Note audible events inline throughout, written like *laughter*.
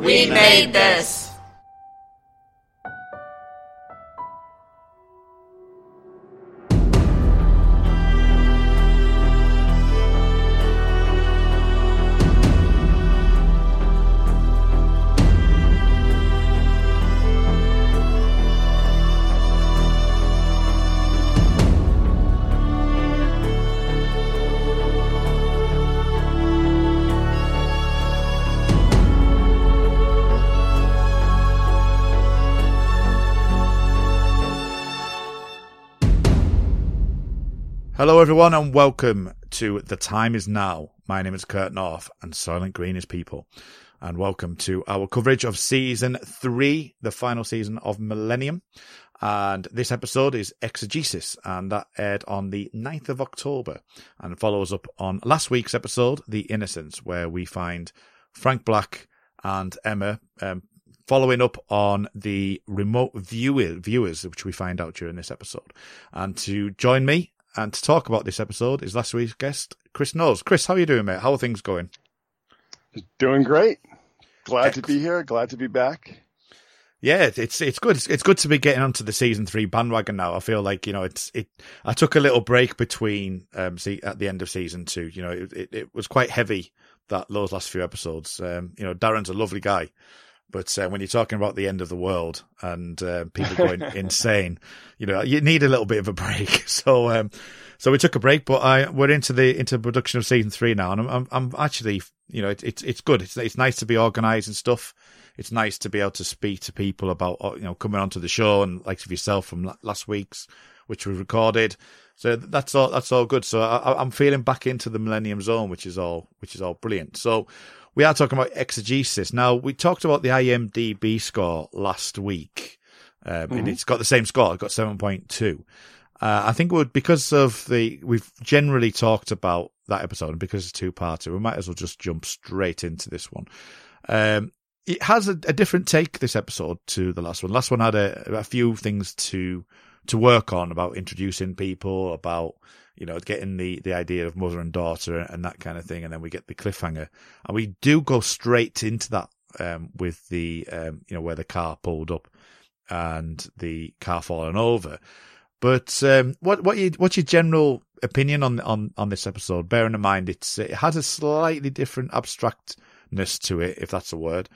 We made this. Hello, everyone, and welcome to The Time Is Now. My name is Kurt North, and Soylent Green is people. And welcome to our coverage of season three, the final season of Millennium. And this episode is Exegesis, and that aired on the 9th of October and follows up on last week's episode, The Innocents, where we find Frank Black and Emma um, following up on the remote viewer, viewers, which we find out during this episode. And to join me and to talk about this episode is last week's guest, Chris Knowles. Chris, how are you doing, mate? How are things going? Doing great. Glad to be here. Glad to be back. Yeah, it's it's good. It's, it's good to be getting onto the season three bandwagon now. I feel like you know it's it. I took a little break between um see at the end of season two. You know, it, it, it was quite heavy that those last few episodes. Um, you know, Darren's a lovely guy, but uh, when you're talking about the end of the world and uh, people *laughs* going insane, you know, you need a little bit of a break. *laughs* So, um, so we took a break, but I we're into the into production of season three now, and I'm I'm, I'm actually, you know, it's it's it's good. It's it's nice to be organised and stuff. It's nice to be able to speak to people about uh, you know coming onto the show and like of yourself from last week's, which we recorded. So that's all. That's all good. So I, I'm feeling back into the Millennium Zone, which is all which is all brilliant. So we are talking about exegesis. Now, we talked about the IMDb score last week, um, mm-hmm. and it's got the same score. It got 7.2. Uh, I think would because of the we've generally talked about that episode, and because it's two parter, we might as well just jump straight into this one. Um, it has a, a, different take this episode to the last one. Last one had a, a few things to to work on about introducing people, about you know, getting the, the idea of mother and daughter and that kind of thing. And then we get the cliffhanger and we do go straight into that, um, with the, um, you know, where the car pulled up and the car falling over. But, um, what, what you, what's your general opinion on, on, on this episode? Bearing in mind, it's, it has a slightly different abstractness to it, if that's a word.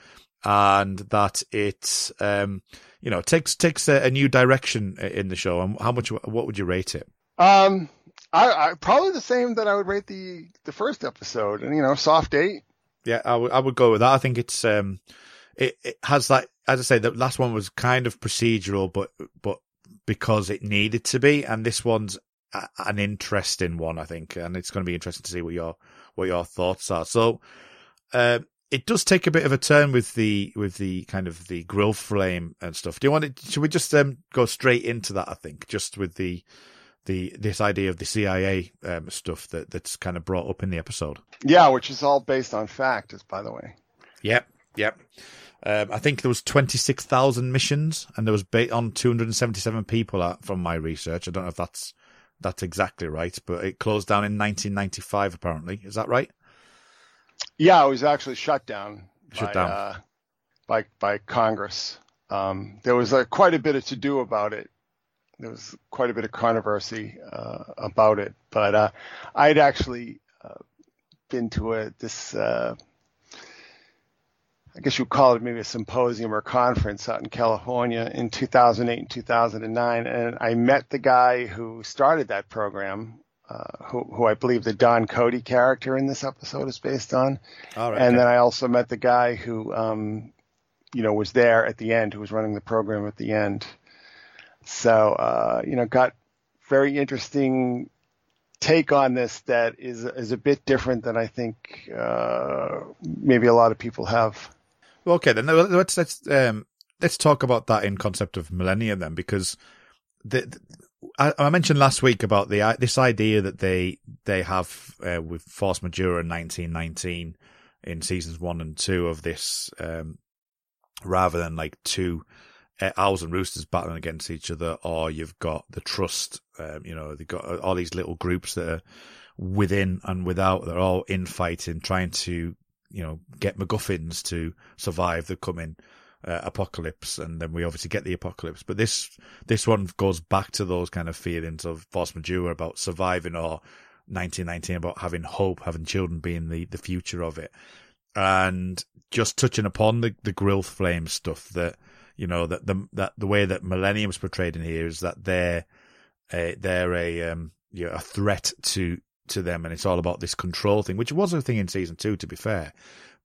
And that it, um, you know, takes, takes a, a new direction in the show. And how much, what would you rate it? Um, I, I probably the same that I would rate the the first episode, and you know, soft eight. Yeah, I would I would go with that. I think it's um, it it has that as I say, the last one was kind of procedural, but but because it needed to be, and this one's a, an interesting one, I think, and it's going to be interesting to see what your what your thoughts are. So, uh, it does take a bit of a turn with the with the kind of the grill flame and stuff. Do you want it? Should we just um, go straight into that? I think just with the the this idea of the CIA um, stuff that that's kind of brought up in the episode. Yeah, which is all based on fact, is by the way. Yep, yep. Um, I think there was twenty six thousand missions, and there was based on two hundred and seventy seven people uh, from my research. I don't know if that's that's exactly right, but it closed down in nineteen ninety five. Apparently, is that right? Yeah, it was actually shut down. Shut by, down uh, by by Congress. Um, there was uh, quite a bit of to do about it there was quite a bit of controversy uh, about it. But uh, I'd actually uh, been to a this. Uh, I guess you would call it maybe a symposium or conference out in California in 2008 and 2009, and I met the guy who started that program, uh, who, who, I believe the Don Cody character in this episode is based on. and okay. then I also met the guy who, um, you know, was there at the end, who was running the program at the end. So, uh, you know, got very interesting take on this that is is a bit different than I think uh, maybe a lot of people have. Okay, then let's let's um, let's talk about that in concept of millennium then, because the, the I, mentioned last week about the this idea that they they have uh, with Force Majeure in 1919 in seasons one and two of this, um, rather than like two uh, owls and roosters battling against each other, or you've got the trust. Um, you know, they've got all these little groups that are within and without. They're all infighting, trying to you know get MacGuffins to survive the coming uh, apocalypse, and then we obviously get the apocalypse. But this this one goes back to those kind of feelings of force majeure about surviving, or 1919 about having hope, having children being the the future of it, and just touching upon the the grill flame stuff that you know that the that the way that Millennium's portrayed in here is that they're a, they're a um you know, a threat to to them, and it's all about this control thing, which was a thing in season two, to be fair.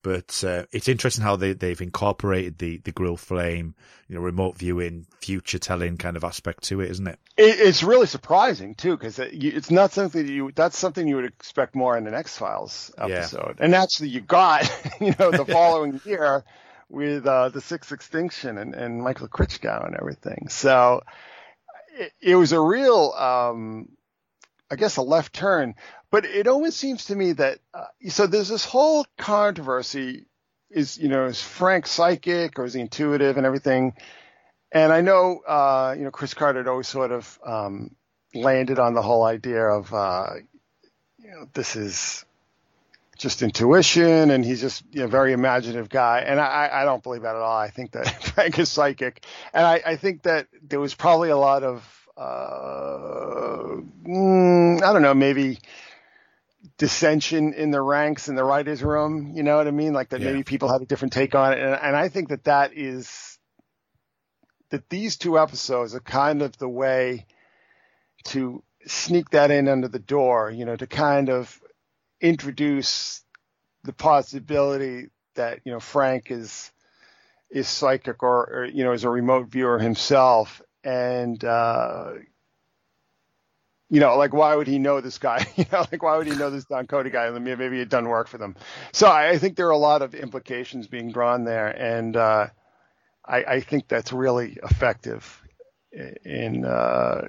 But uh, it's interesting how they they've incorporated the the grill flame, you know, remote viewing, future telling kind of aspect to it, isn't it? it it's really surprising too, because it, it's not something that you that's something you would expect more in an X Files episode, yeah. and actually you got *laughs* you know the *laughs* following year with uh, the Sixth Extinction and, and Michael Kritschgau and everything. So it, it was a real, um, I guess, a left turn. But it always seems to me that uh, so there's this whole controversy: is you know is Frank psychic or is he intuitive and everything? And I know uh, you know Chris Carter had always sort of um, landed on the whole idea of uh, you know this is just intuition and he's just you know, a very imaginative guy. And I, I don't believe that at all. I think that *laughs* Frank is psychic. And I, I think that there was probably a lot of, uh, mm, I don't know, maybe dissension in the ranks in the writers' room. You know what I mean? Like that yeah. maybe people had a different take on it. And, and I think that that is, that these two episodes are kind of the way to sneak that in under the door, you know, to kind of introduce the possibility that you know Frank is is psychic or, or you know is a remote viewer himself and uh, you know like why would he know this guy? *laughs* You know like why would he know this Don Cody guy? Maybe it doesn't work for them. So I, I think there are a lot of implications being drawn there and uh, I, I, think that's really effective in uh,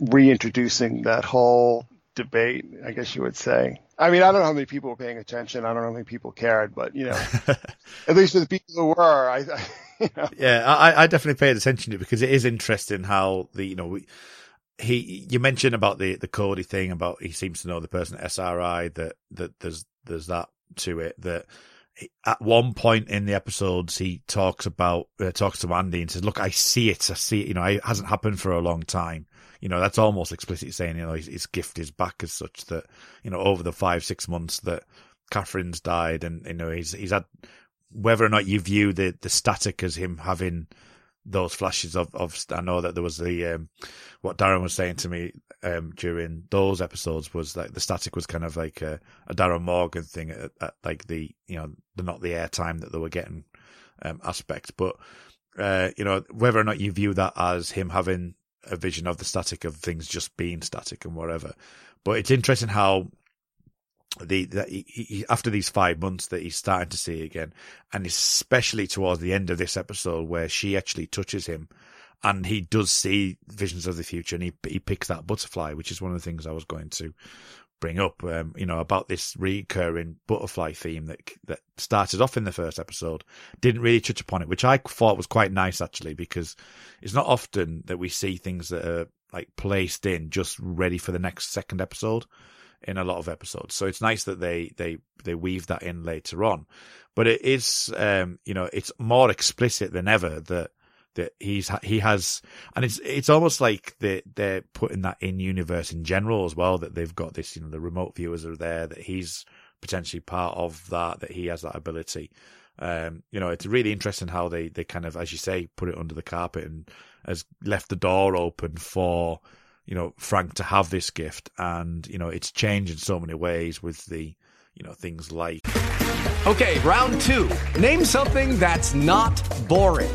reintroducing that whole debate I guess you would say I mean, I don't know how many people were paying attention. I don't know how many people cared, but you know, *laughs* at least for the people who were, I, I *laughs* you know. yeah, I, I, definitely paid attention to it because it is interesting how the you know we, he you mentioned about the the Cody thing about he seems to know the person at SRI that that there's there's that to it that at one point in the episodes he talks about uh, talks to Andy and says, "Look, I see it. I see it. You know, it hasn't happened for a long time." You know, that's almost explicitly saying, you know, his, his gift is back as such that, you know, over the five, six months that Catherine's died and, you know, he's, he's had, whether or not you view the, the static as him having those flashes of, of, I know that there was the, um, what Darren was saying to me, um, during those episodes was like the static was kind of like a, a Darren Morgan thing at, at, like the, you know, the, not the airtime that they were getting, um, aspect, but, uh, you know, whether or not you view that as him having a vision of the static of things just being static and whatever. But it's interesting how the he, he, after these five months that he's starting to see again, and especially towards the end of this episode where she actually touches him, and he does see visions of the future, and he he picks that butterfly, which is one of the things I was going to bring up, um, you know, about this recurring butterfly theme that that started off in the first episode. Didn't really touch upon it, which I thought was quite nice actually, because it's not often that we see things that are like placed in just ready for the next second episode in a lot of episodes. So it's nice that they they they weave that in later on. But it is, um, you know, it's more explicit than ever that that he's he has, and it's it's almost like they they're putting that in universe in general as well. That they've got this, you know, the remote viewers are there. That he's potentially part of that. That he has that ability. Um, you know, it's really interesting how they they kind of, as you say, put it under the carpet and has left the door open for you know Frank to have this gift, and you know it's changed in so many ways with the you know things like. Okay, round two. Name something that's not boring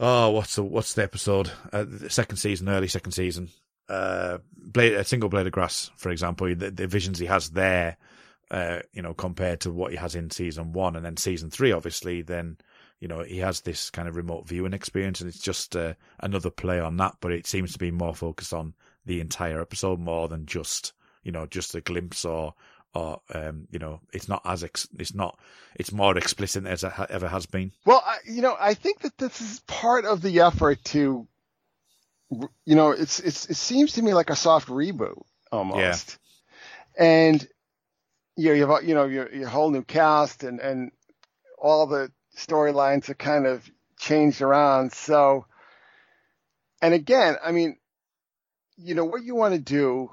oh, what's the what's the episode? Uh, second season, early second season. Uh, blade, a single blade of grass, for example. The, the visions he has there, uh, you know, compared to what he has in season one, and then season three, obviously, then you know he has this kind of remote viewing experience, and it's just uh, another play on that. But it seems to be more focused on the entire episode more than just you know just a glimpse or or um, you know it's not as ex- it's not it's more explicit as it ha- ever has been. Well, I, you know, I think that this is part of the effort to, you know, it's it's it seems to me like a soft reboot almost, yeah. and you know, you have you know your your whole new cast and and all the storylines are kind of changed around. So, and again, I mean, you know, what you want to do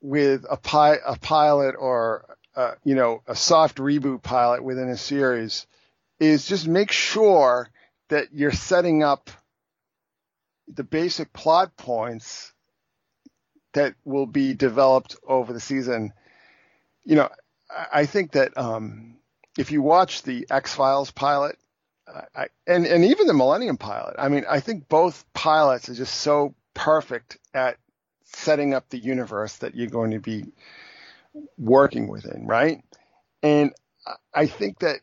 with a, pi- a pilot or, uh, you know, a soft reboot pilot within a series is just make sure that you're setting up the basic plot points that will be developed over the season. You know, I think that um, if you watch the X Files pilot, I, and and even the Millennium pilot, I mean, I think both pilots are just so perfect at setting up the universe that you're going to be working within, right? And I think that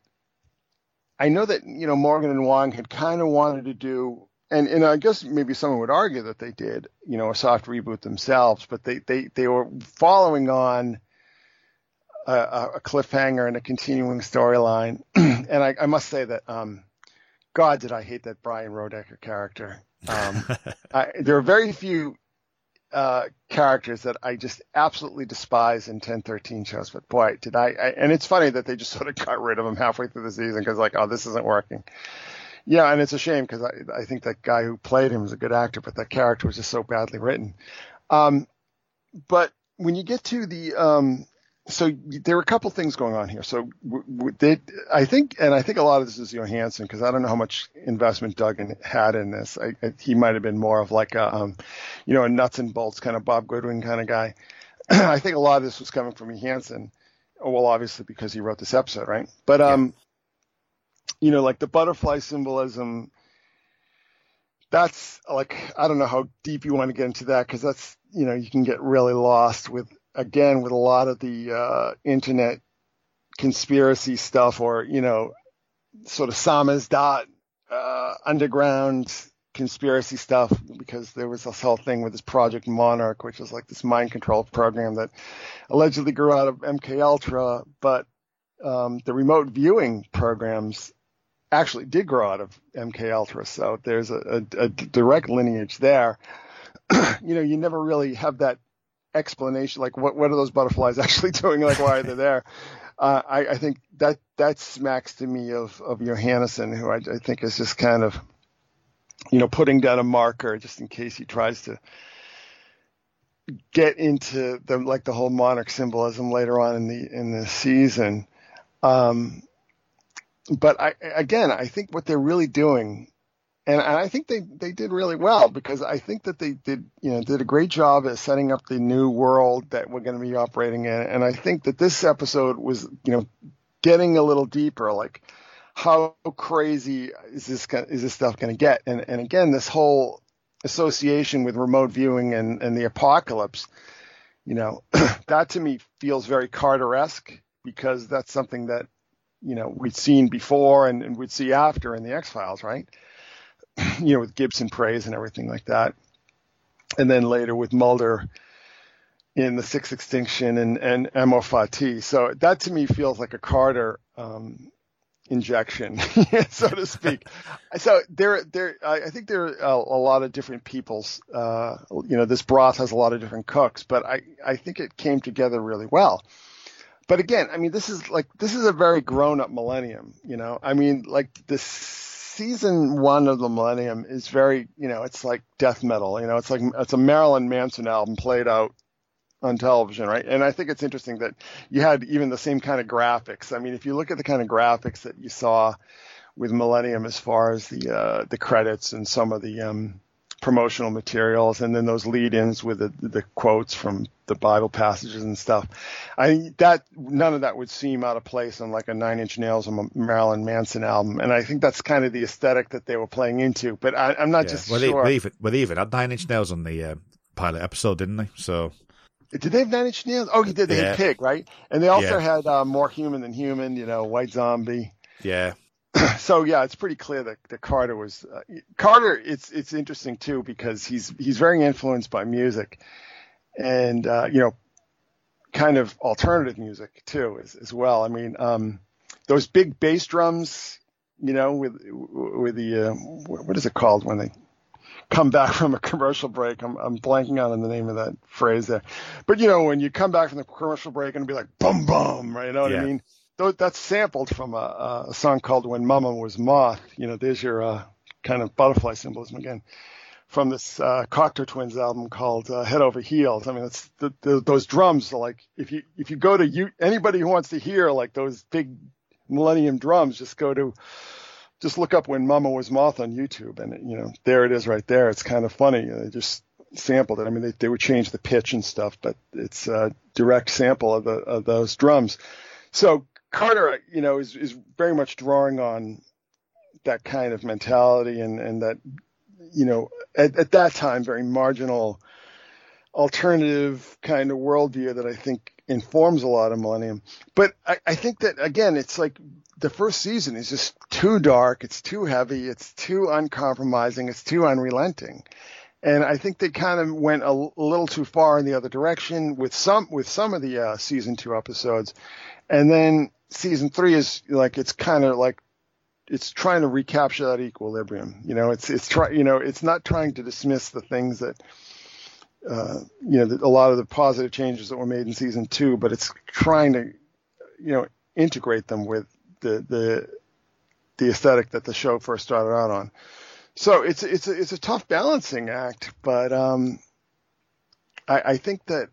I know that you know Morgan and Wong had kind of wanted to do, and and I guess maybe someone would argue that they did, you know, a soft reboot themselves, but they they they were following on a, a cliffhanger and a continuing storyline, *clears throat* and I, I, must say that, um, God, did I hate that Brian Roedecker character. Um, *laughs* I, there are very few uh, characters that I just absolutely despise in 1013 shows. But boy, did I, I, and it's funny that they just *laughs* sort of got rid of him halfway through the season because like, oh, this isn't working. Yeah, and it's a shame because I, I think that guy who played him is a good actor, but that character was just so badly written. Um, but when you get to the um, so there were a couple things going on here. So they, I think, and I think a lot of this is Johannessen because I don't know how much investment Duggan had in this. I, I, he might have been more of like a, um, you know, a nuts and bolts kind of Bob Goodwin kind of guy. *clears throat* I think a lot of this was coming from Johannessen. Well, obviously because he wrote this episode, right? But um, yeah. you know, like the butterfly symbolism. That's like I don't know how deep you want to get into that because that's you know you can get really lost with again with a lot of the uh, internet conspiracy stuff or you know sort of samizdat uh, underground conspiracy stuff because there was this whole thing with this project monarch which was like this mind control program that allegedly grew out of mk ultra but um, the remote viewing programs actually did grow out of mk ultra. So there's a, a, a direct lineage there. *clears throat* You know you never really have that explanation, like what what are those butterflies *laughs* actually doing? Like why are they there? Uh, I, I think that that smacks to me of of Johannessen, who I, I think is just kind of, you know, putting down a marker just in case he tries to get into the like the whole monarch symbolism later on in the in the season. Um, but I again, I think what they're really doing and, and I think they, they did really well because I think that they did you know did a great job at setting up the new world that we're going to be operating in. And I think that this episode was you know getting a little deeper, like how crazy is this is this stuff going to get? And and again, this whole association with remote viewing and, and the apocalypse, you know, *clears throat* that to me feels very Carter-esque because that's something that you know we'd seen before and, and we'd see after in the X Files, right? *clears throat* you know, with Gibson praise and everything like that. And then later with Mulder in the Sixth Extinction and, and Amor Fati. So that to me feels like a Carter um, injection, *laughs* so to speak. *laughs* so there, there, I think there are a, a lot of different people's, uh, you know, this broth has a lot of different cooks, but I, I think it came together really well. But again, I mean, this is like, this is a very grown up millennium, you know, I mean, like this season one of the Millennium is very, you know, it's like death metal. You know, it's like it's a Marilyn Manson album played out on television, right? And I think it's interesting that you had even the same kind of graphics. I mean, if you look at the kind of graphics that you saw with Millennium as far as the uh, the credits and some of the um, promotional materials, and then those lead-ins with the, the quotes from the Bible passages and stuff. I that none of that would seem out of place on like a Nine Inch Nails or a Marilyn Manson album, and I think that's kind of the aesthetic that they were playing into. But I, am not yeah. just well, sure. They, even, well, they even had Nine Inch Nails on the uh, pilot episode, didn't they? So. Did they have Nine Inch Nails? Oh, he did. They yeah. had Pig, right? And they also yeah. had uh, More Human Than Human, you know, White Zombie. Yeah. *clears throat* so yeah, it's pretty clear that, that Carter was uh, Carter. It's it's interesting too because he's he's very influenced by music, and uh, you know, kind of alternative music too as as well. I mean, um, those big bass drums, you know, with with the uh, what is it called when they come back *laughs* from a commercial break. I'm, I'm blanking on the name of that phrase there, but you know, when you come back from the commercial break and be like, bum bum, right? You know what yeah. I mean? That's sampled from a, a, song called "When Mama Was Moth." You know, there's your uh, kind of butterfly symbolism again from this uh, Cocteau Twins album called uh, "Head Over Heels." I mean, it's the, the, those drums are like if you if you go to you anybody who wants to hear like those big Millennium drums, just go to just look up "When Mama Was Moth" on YouTube, and you know there it is right there. It's kind of funny. They just sampled it. I mean, they, they would change the pitch and stuff, but it's a direct sample of the of those drums. So Carter, you know, is is very much drawing on that kind of mentality and and that you know at, at that time very marginal alternative kind of worldview that I think informs a lot of Millennium. But I, I think that again, it's like the first season is just too dark, it's too heavy, it's too uncompromising, it's too unrelenting. And I think they kind of went a, little too far in the other direction with some with some of the uh, season two episodes, and then season three is like it's kind of like it's trying to recapture that equilibrium. You know, it's it's try you know it's not trying to dismiss the things that uh, you know a lot of the positive changes that were made in season two, but it's trying to you know integrate them with the the the aesthetic that the show first started out on. So it's it's a, it's a tough balancing act, but um, I, I think that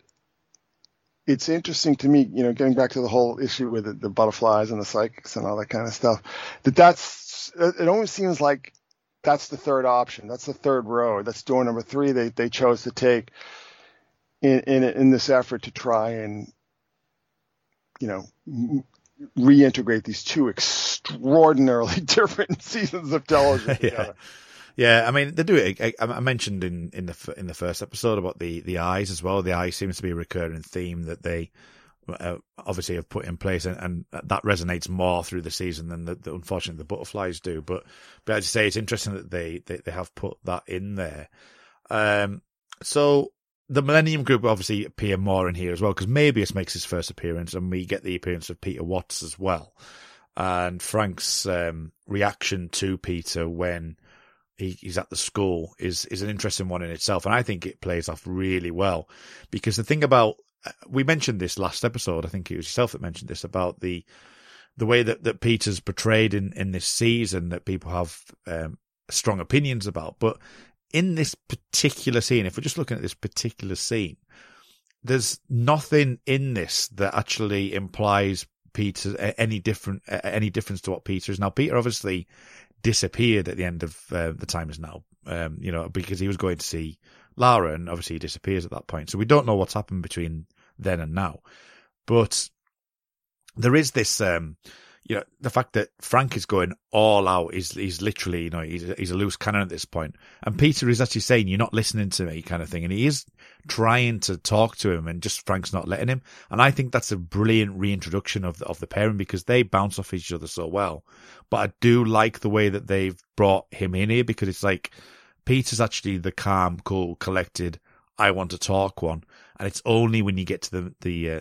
it's interesting to me, you know, getting back to the whole issue with the, the, butterflies and the psychics and all that kind of stuff, that that's, it always seems like that's the third option. That's the third road. That's door number three they, they chose to take in, in, in this effort to try and, you know, reintegrate these two extraordinarily *laughs* different *laughs* seasons of television *laughs* yeah. Yeah, I mean they do it. I, mentioned in, in the in the first episode about the, the eyes as well. The eye seems to be a recurring theme that they uh, obviously have put in place, and, and, that resonates more through the season than the, the, unfortunately the butterflies do. But but as you say, it's interesting that they they, they have put that in there. Um, so the Millennium Group obviously appear more in here as well because Moebius makes his first appearance, and we get the appearance of Peter Watts as well, and Frank's um, reaction to Peter when he, he's at the school is is an interesting one in itself, and I think it plays off really well because the thing about we mentioned this last episode. I think it was yourself that mentioned this about the the way that, that Peter's portrayed in, in this season that people have um, strong opinions about. But in this particular scene, if we're just looking at this particular scene, there's nothing in this that actually implies Peter any different any difference to what Peter is now. Peter obviously disappeared at the end of uh, the time is now. Um, you know, because he was going to see Lara, and obviously he disappears at that point. So we don't know what's happened between then and now. But there is this, um, you know, the fact that Frank is going all out is he's literally, you know, he's he's a loose cannon at this point. and Peter is actually saying, "You're not listening to me," kind of thing, and he is trying to talk to him, and just Frank's not letting him. And I think that's a brilliant reintroduction of the, of the pairing because they bounce off each other so well. But I do like the way that they've brought him in here because it's like Peter's actually the calm, cool, collected. I want to talk one, and it's only when you get to the the uh,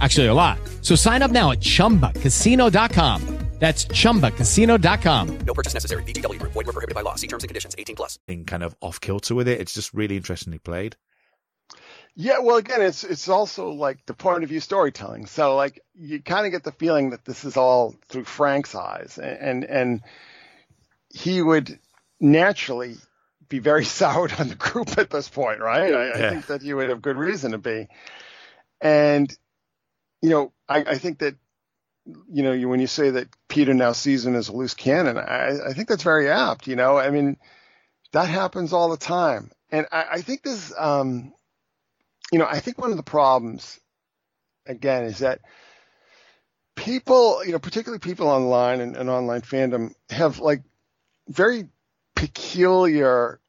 Actually, a lot. So sign up now at chumbacasino.com. That's chumbacasino.com. No purchase necessary. VGW Group. Void were prohibited by law. See terms and conditions. 18 plus. In kind of off kilter with it. It's just really interestingly played. Yeah, well, again, it's it's also like the point of view storytelling. So like you kind of get the feeling that this is all through Frank's eyes, and and, and he would naturally be very *laughs* soured on the group at this point, right? I, yeah. I think that he would have good reason to be, and you know, I, I think that you know, you, when you say that Peter now sees him as a loose cannon, I, I think that's very apt. You know, I mean, that happens all the time, and I, I think this, um, you know, I think one of the problems, again, is that people, you know, particularly people online and, and online fandom, have like very peculiar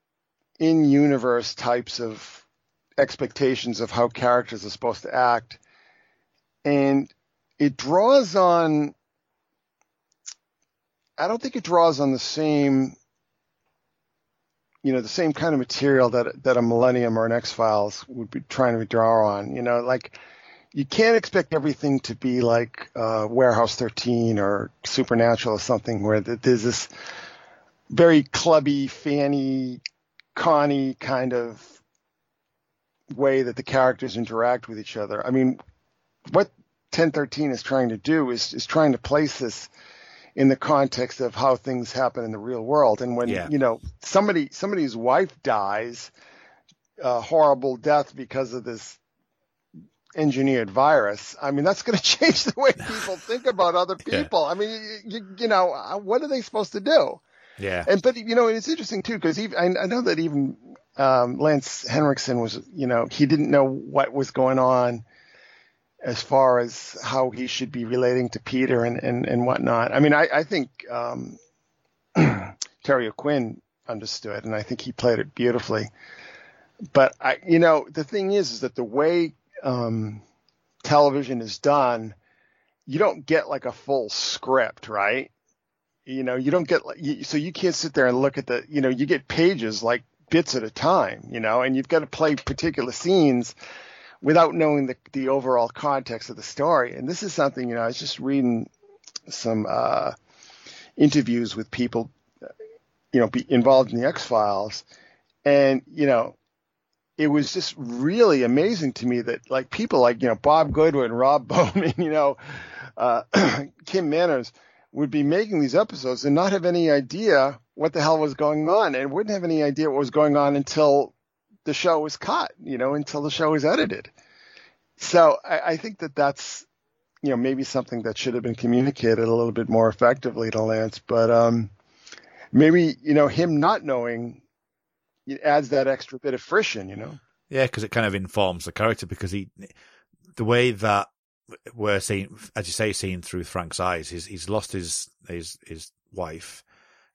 in-universe types of expectations of how characters are supposed to act, and it draws on I don't think it draws on the same you know the same kind of material that that a Millennium or an X Files would be trying to draw on. You know, like you can't expect everything to be like uh, Warehouse 13 or Supernatural or something where there's this very clubby, fanny, conny kind of way that the characters interact with each other. I mean, what 1013 is trying to do is is trying to place this in the context of how things happen in the real world. And when yeah. you know somebody somebody's wife dies a horrible death because of this engineered virus, I mean that's going *laughs* to change the way people think about other *laughs* people. Yeah. I mean, you, you know, uh, what are they supposed to do? Yeah. And but you know, it's interesting too because I, I know that even um, Lance Henriksen was, you know, he didn't know what was going on as far as how he should be relating to Peter and, and, and whatnot. I mean, I, I think um, *clears throat* Terry O'Quinn understood, and I think he played it beautifully. But I, you know, the thing is, is that the way um, television is done, you don't get like a full script, right? You know, you don't get like, so you can't sit there and look at the, you know, you get pages like bits at a time, you know, and you've got to play particular scenes without knowing the, the overall context of the story. And this is something, you know, I was just reading some uh, interviews with people, you know, involved in the X Files, and you know, it was just really amazing to me that like people like you know Bob Goodwin, Rob *laughs* Bowman, you know, uh, *clears throat* Kim Manners would be making these episodes and not have any idea what the hell was going on, and wouldn't have any idea what was going on until the show was cut, you know, until the show was edited. So I, I think that that's, you know, maybe something that should have been communicated a little bit more effectively to Lance, but um, maybe you know him not knowing it adds that extra bit of friction, you know. Yeah, because it kind of informs the character because he, the way that we're seeing, as you say, seeing through Frank's eyes, he's he's lost his his his wife,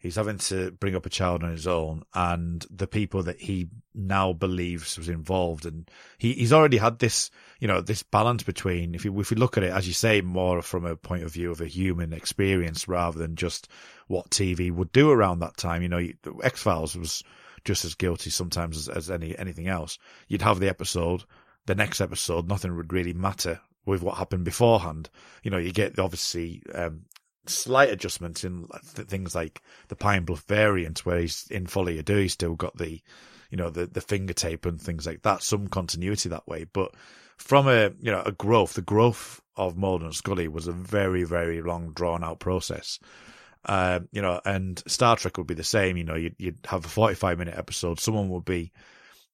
He's having to bring up a child on his own, and the people that he now believes was involved, and he, he's already had this, you know, this balance between if you if we look at it as you say more from a point of view of a human experience rather than just what TV would do around that time. You know, X Files was just as guilty sometimes as, as any anything else. You'd have the episode, the next episode, nothing would really matter with what happened beforehand. You know, you get obviously um, slight adjustments in things like the Pine Bluff variant, where he's in à Deux, he's still got the, you know, the, the finger tape and things like that, some continuity that way. But from a, you know, a growth, the growth of Mulder and Scully was a very, very long drawn out process. Uh, you know, and Star Trek would be the same. You know, you'd, you'd have a 45 minute episode. Someone would be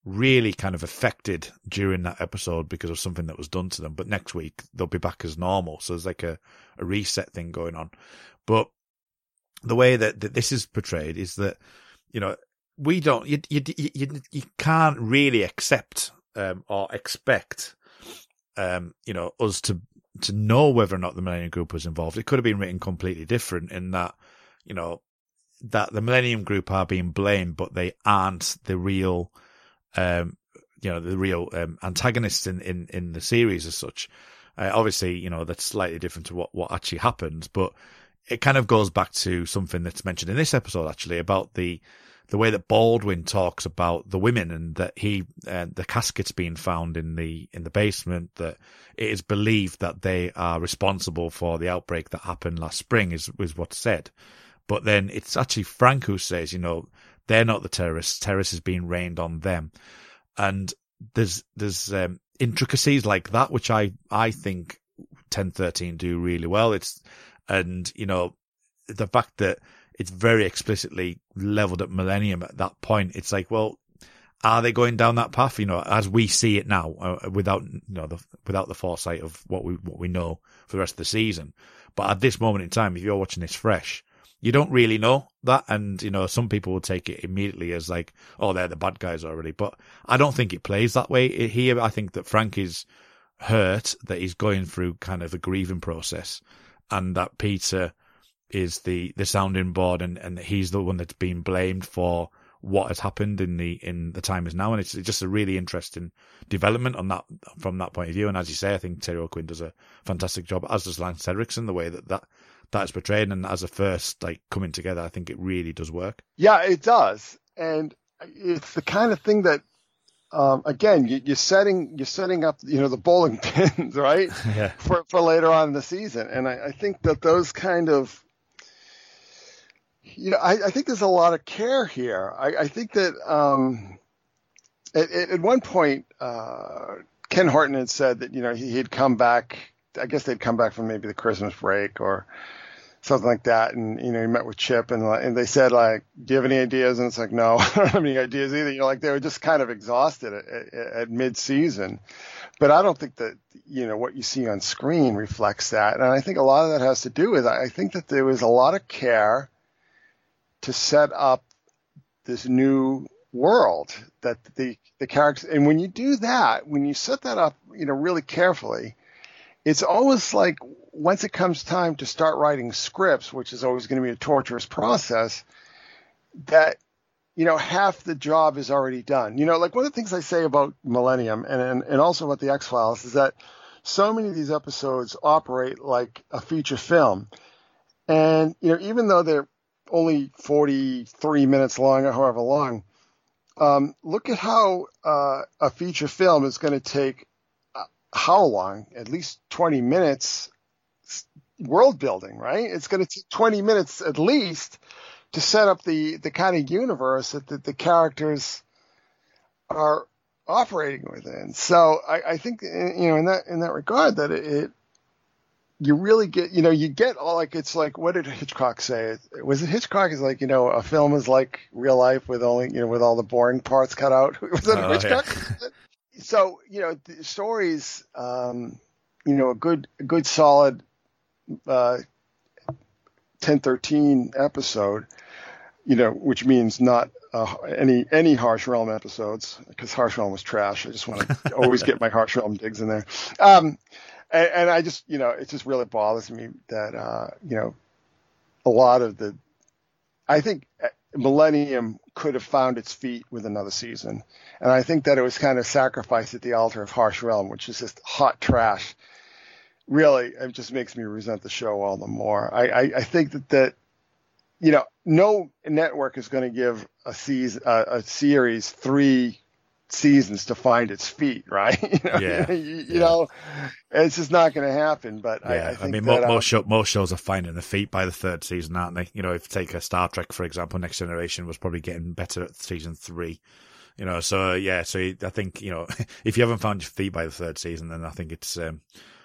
really kind of affected during that episode because of something that was done to them. But next week they'll be back as normal. So there's like a, a reset thing going on. But the way that, that this is portrayed is that, you know, we don't, you, you, you, you can't really accept, um, or expect, um, you know, us to, to know whether or not the Millennium Group was involved. It could have been written completely different in that, you know, that the Millennium Group are being blamed, but they aren't the real, um, you know, the real um, antagonists in, in, in the series as such. Uh, obviously, you know, that's slightly different to what, what actually happens, but it kind of goes back to something that's mentioned in this episode, actually, about the, the way that Baldwin talks about the women and that he, uh, the caskets being found in the, in the basement, that it is believed that they are responsible for the outbreak that happened last spring is, is what's said. But then it's actually Frank who says, you know, they're not the terrorists. Terrorists is being rained on them. And there's, there's, um, intricacies like that, which I, I think 1013 do really well. It's, and, you know, the fact that it's very explicitly leveled at Millennium at that point, it's like, well, are they going down that path? You know, as we see it now, uh, without, you know, the, without the foresight of what we, what we know for the rest of the season. But at this moment in time, if you're watching this fresh, you don't really know that. And, you know, some people will take it immediately as like, oh, they're the bad guys already. But I don't think it plays that way here. I think that Frank is hurt that he's going through kind of a grieving process and that Peter is the, the sounding board and, and he's the one that's being blamed for what has happened in the in the time is now, and it's just a really interesting development on that from that point of view. And as you say, I think Terry O'Quinn does a fantastic job, as does Lance Henriksen, the way that that that's portrayed, and as a first like coming together, I think it really does work. Yeah, it does, and it's the kind of thing that. Um, again, you, you're setting you're setting up, you know, the bowling *laughs* pins, right, *laughs* yeah. for for later on in the season, and I, I think that those kind of you know, I, I, think there's a lot of care here. I, I think that um, at, at, one point, uh, Ken Horton had said that you know he, would come back. I guess they'd come back from maybe the Christmas break or something like that, and you know he met with Chip and and they said like, "Do you have any ideas?" And it's like, "No, *laughs* I don't have any ideas either." You know, like they were just kind of exhausted at, at, at mid-season. But I don't think that you know what you see on screen reflects that, and I think a lot of that has to do with I think that there was a lot of care to set up this new world that the the characters and when you do that when you set that up you know really carefully it's always like once it comes time to start writing scripts which is always going to be a torturous process that you know half the job is already done you know like one of the things i say about millennium and and, and also about the x-files is that so many of these episodes operate like a feature film and you know even though they're only 43 minutes long or however long. Um, look at how uh, a feature film is going to take how long? At least 20 minutes world building, right? It's going to take 20 minutes at least to set up the, the kind of universe that the, the characters are operating within. So I, I think, you know, in that, in that regard that it, it you really get, you know, you get all like it's like what did Hitchcock say? Was it Hitchcock? Is like you know a film is like real life with only you know with all the boring parts cut out. *laughs* Was that oh, Hitchcock? Yeah. So you know the stories, um, you know, a good a good solid uh, ten thirteen episode, you know, which means not uh, any any harsh realm episodes because harsh realm was trash. I just want to *laughs* always get my harsh realm digs in there. Um, and, and, I just, you know, it just really bothers me that, uh, you know, a lot of the, I think Millennium could have found its feet with another season. And I think that it was kind of sacrificed at the altar of Harsh Realm, which is just hot trash. Really, it just makes me resent the show all the more. I, I, I think that, that, you know, no network is going to give a season, uh, a series three seasons to find its feet, *laughs* right? you know, yeah. *laughs* you, you yeah. know, it's just not going to happen. But yeah. I, I, I mean, that, most, show, most shows are finding their feet by the third season, aren't they? You know, if you take a Star Trek, for example, Next Generation was probably getting better at season three. You know, so yeah, so I think, you know, *laughs* if you haven't found your feet by the third season, then I think it's, um,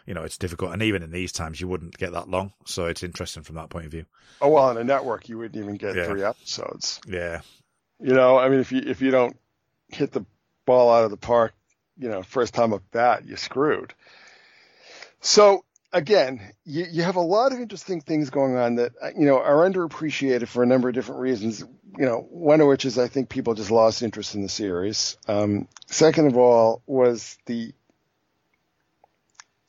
you know, it's difficult. And even in these times, you wouldn't get that long. So it's interesting from that point of view. Oh, well, on a network, you wouldn't even get yeah. three episodes. Yeah. You know, I mean, if you, if you don't hit the ball out of the park, you know, first time of bat, you're screwed. So again, you, you have a lot of interesting things going on that, you know, are underappreciated for a number of different reasons. You know, one of which is I think people just lost interest in the series. Um, second of all was the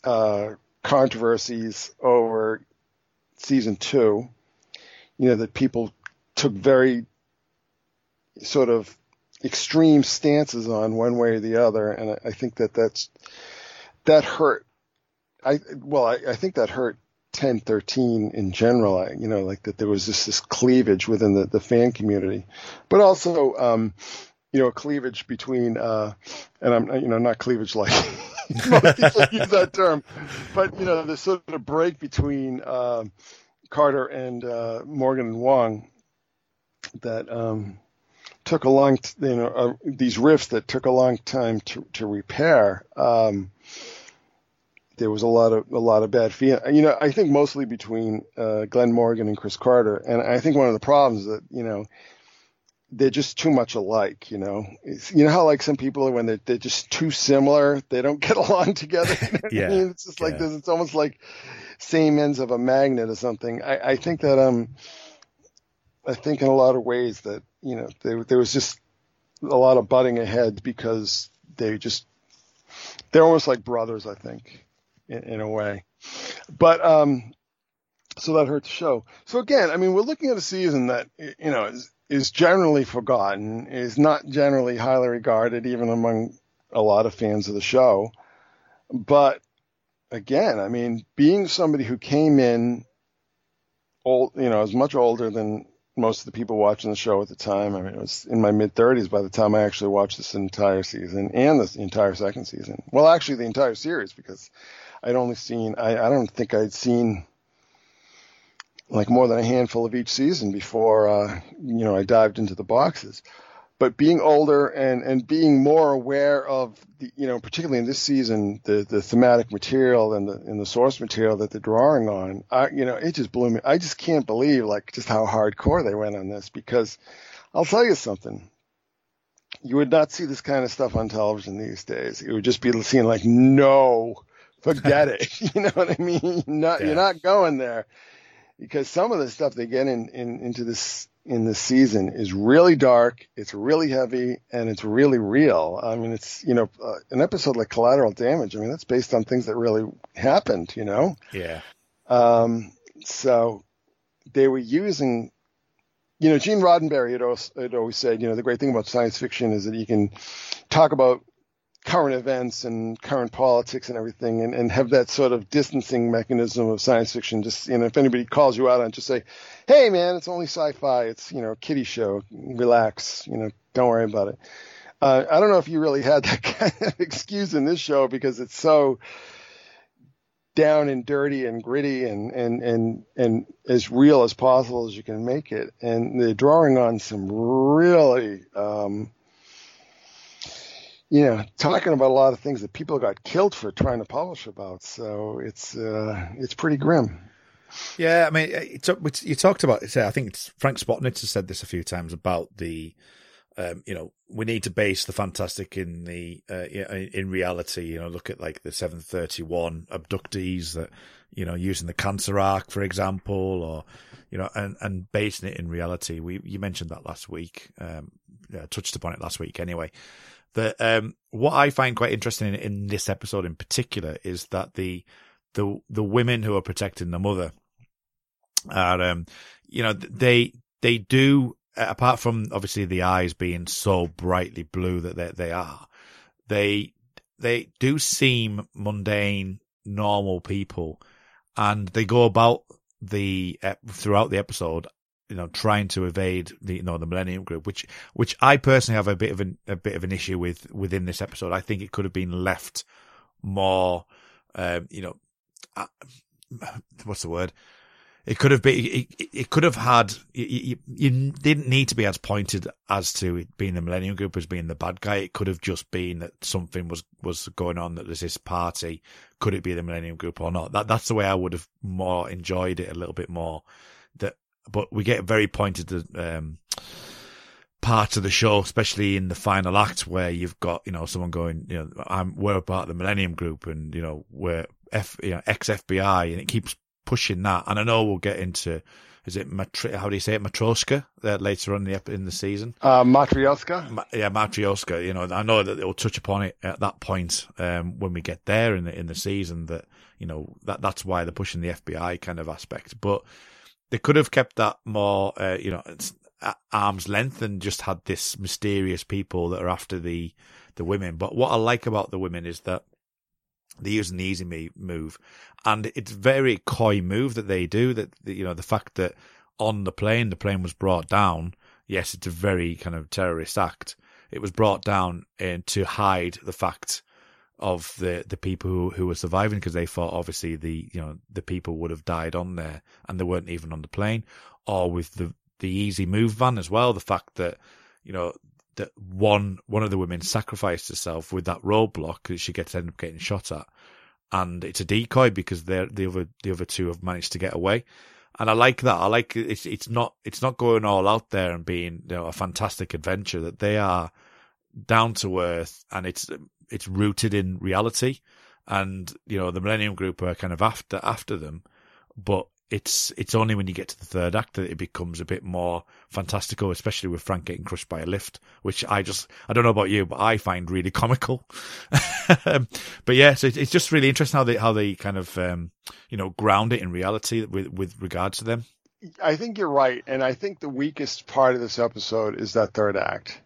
uh, controversies over season two, you know, that people took very sort of extreme stances on one way or the other, and I, I think that that's that hurt. I well, I, I think that hurt 10, 13 in general. I, you know, like that there was this this cleavage within the the fan community, but also. Um, you know, cleavage between, uh, and I'm, you know, not cleavage like *laughs* most people use that term, but you know, the sort of a break between uh, Carter and uh, Morgan and Wong that um, took a long, t- you know, uh, these rifts that took a long time to to repair. Um, there was a lot of a lot of bad feeling. You know, I think mostly between uh, Glenn Morgan and Chris Carter, and I think one of the problems that you know they're just too much alike. You know, it's, you know how like some people are when they're, they're just too similar, they don't *laughs* get along together. You know yeah, I mean? it's just like this. It's almost like same ends of a magnet or something. I, I think that um, I think in a lot of ways that you know there there was just a lot of butting ahead because they just they're almost like brothers. I think in, in a way, but um. So that hurt the show. So again, I mean, we're looking at a season that you know is, is generally forgotten, is not generally highly regarded, even among a lot of fans of the show. But again, I mean, being somebody who came in old, you know, as much older than most of the people watching the show at the time. I mean, it was in my mid 30s by the time I actually watched this entire season and the entire second season. Well, actually, the entire series because I'd only seen, I, I don't think I'd seen like more than a handful of each season before uh, you know I dived into the boxes. But being older and and being more aware of the you know particularly in this season the the thematic material and the and the source material that they're drawing on, I you know it just blew me. I just can't believe like just how hardcore they went on this because I'll tell you something. You would not see this kind of stuff on television these days. It would just be seen like no, forget it. *laughs* You know what I mean? Not, Yeah. You're not going there because some of the stuff they get in, in into this in this season is really dark, it's really heavy, and it's really real. I mean, it's you know uh, an episode like Collateral Damage. I mean, that's based on things that really happened. You know, Yeah. um, so they were using. You know, Gene Roddenberry had always, had always said, you know, the great thing about science fiction is that you can talk about current events and current politics and everything and, and have that sort of distancing mechanism of science fiction. Just, you know, if anybody calls you out on just say, hey, man, it's only sci-fi. It's, you know, a kiddie show. Relax. You know, don't worry about it. Uh, I don't know if you really had that *laughs* kind of excuse in this show because it's so down and dirty and gritty and, and, and, and as real as possible as you can make it. And they're drawing on some really, um, you know, talking about a lot of things that people got killed for trying to publish about. So it's uh, it's pretty grim. Yeah, I mean, it's, it's, you talked about. I think it's Frank Spotnitz has said this a few times about the, um, you know, we need to base the fantastic in the uh, in reality. You know, look at like the seven thirty one abductees that you know using the cancer arc, for example, or you know, and and basing it in reality. We you mentioned that last week. Um, yeah, touched upon it last week anyway. That um, what I find quite interesting in, in this episode in particular is that the the the women who are protecting the mother are um you know they they do apart from obviously the eyes being so brightly blue that they they are they they do seem mundane normal people. And they go about the uh, throughout the episode you know trying to evade the you know the millennium group which which i personally have a bit of an a bit of an issue with within this episode. I think it could have been left more um you know uh, what's the word? It could have been it, it- could have had you, you, you didn't need to be as pointed as to it being the millennium group as being the bad guy. It could have just been that something was was going on that there's this party. Could it be the millennium group or not? That that's the way i would have more enjoyed it a little bit more. That but we get very pointed um part of the show, especially in the final act where you've got, you know, someone going, you know, I'm, we're part of the Millennium Group and, you know, we're F, you know, ex FBI and it keeps pushing that. And I know we'll get into, is it, Matri- how do you say it, Matroska, uh, later on in the, in the season? Uh, Matryoshka. Ma- yeah, Matryoshka. You know, I know that they'll touch upon it at that point um, when we get there in the in the season. That you know that that's why they're pushing the FBI kind of aspect. But they could have kept that more. Uh, you know, at arm's length and just had this mysterious people that are after the the women. But what I like about the women is that they're using the easy move, and it's very coy move that they do. That you know the fact that on the plane the plane was brought down. Yes, it's a very kind of terrorist act. It was brought down and to hide the fact of the the people who, who were surviving because they thought obviously the you know the people would have died on there and they weren't even on the plane or with the the easy move van as well the fact that you know that one one of the women sacrificed herself with that roadblock that she gets end up getting shot at. And it's a decoy because they the other the other two have managed to get away. And I like that. I like it's it's not it's not going all out there and being you know a fantastic adventure that they are down to earth and it's it's rooted in reality. And you know the Millennium Group are kind of after after them, but it's it's only when you get to the third act that it becomes a bit more fantastical, especially with Frank getting crushed by a lift, which I just I don't know about you, but I find really *laughs* comical. but yeah, so it's just really interesting how they how they kind of um, you know ground it in reality with with regards to them. I think you're right, and I think the weakest part of this episode is that third act.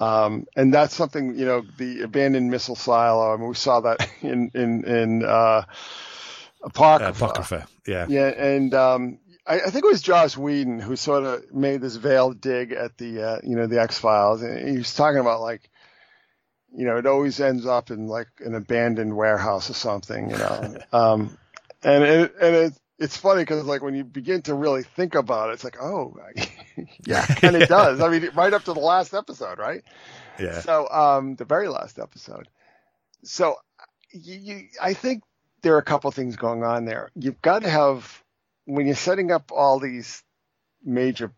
Um, and that's something, you know, the abandoned missile silo. I mean, we saw that in, in, in, uh, Apocrypha. Apocrypha. Yeah. Yeah. And, um, I, I, think it was Joss Whedon who sort of made this veiled dig at the, uh, you know, the X Files. And he was talking about like, you know, it always ends up in like an abandoned warehouse or something, you know. *laughs* um, and it, and it, it's funny because like when you begin to really think about it, it's like, oh, *laughs* yeah, *laughs* and it does. I mean, right up to the last episode, right? Yeah. So, um, the very last episode. So, you, you, I think there are a couple things going on there. You've got to have when you're setting up all these major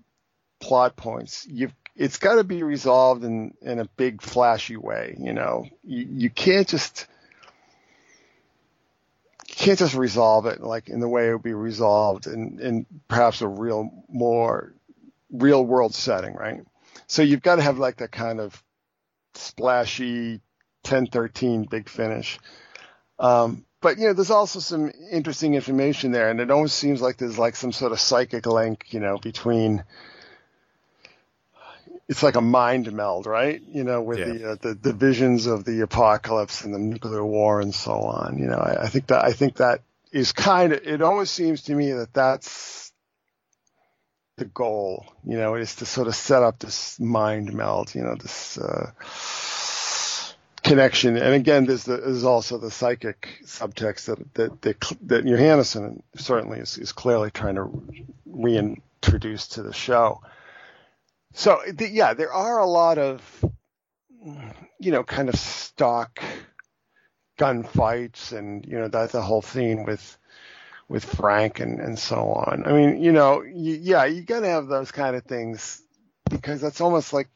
plot points, you've it's got to be resolved in in a big flashy way. You know, you, you can't just can't just resolve it like in the way it would be resolved in, in perhaps a real more real world setting, right? So you've got to have like that kind of splashy 1013 big finish. Um, but you know, there's also some interesting information there, and it almost seems like there's like some sort of psychic link, you know, between it's like a mind meld, right? You know, with yeah. the, uh, the the visions of the apocalypse and the nuclear war and so on. You know, I, I think that I think that is kind of. It almost seems to me that that's the goal. You know, is to sort of set up this mind meld. You know, this. Uh, connection. And again, there's, the, there's also the psychic subtext that that that, that Johannessen certainly is, is clearly trying to reintroduce to the show. So the, yeah, there are a lot of you know kind of stock gunfights, and you know that's the whole thing with with Frank and and so on. I mean, you know, you, yeah, you got to have those kind of things because that's almost like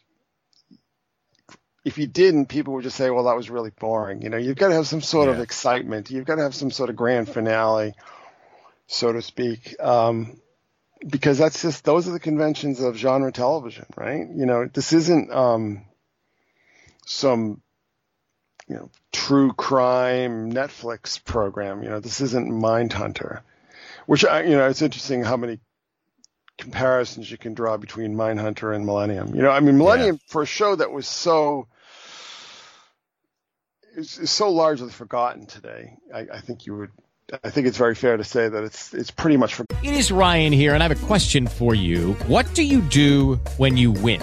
if you didn't, people would just say, "Well, that was really boring." You know, you've got to have some sort yeah. of excitement. You've got to have some sort of grand finale, so to speak. Um, because that's just those are the conventions of genre television, right? You know, this isn't um, some you know true crime Netflix program. You know, this isn't Mindhunter, which I, you know it's interesting how many comparisons you can draw between Mindhunter and Millennium. You know, I mean Millennium yeah. for a show that was so is, so largely forgotten today. I, I think you would I think it's very fair to say that it's it's pretty much. For- it is Ryan here, and I have a question for you. What do you do when you win?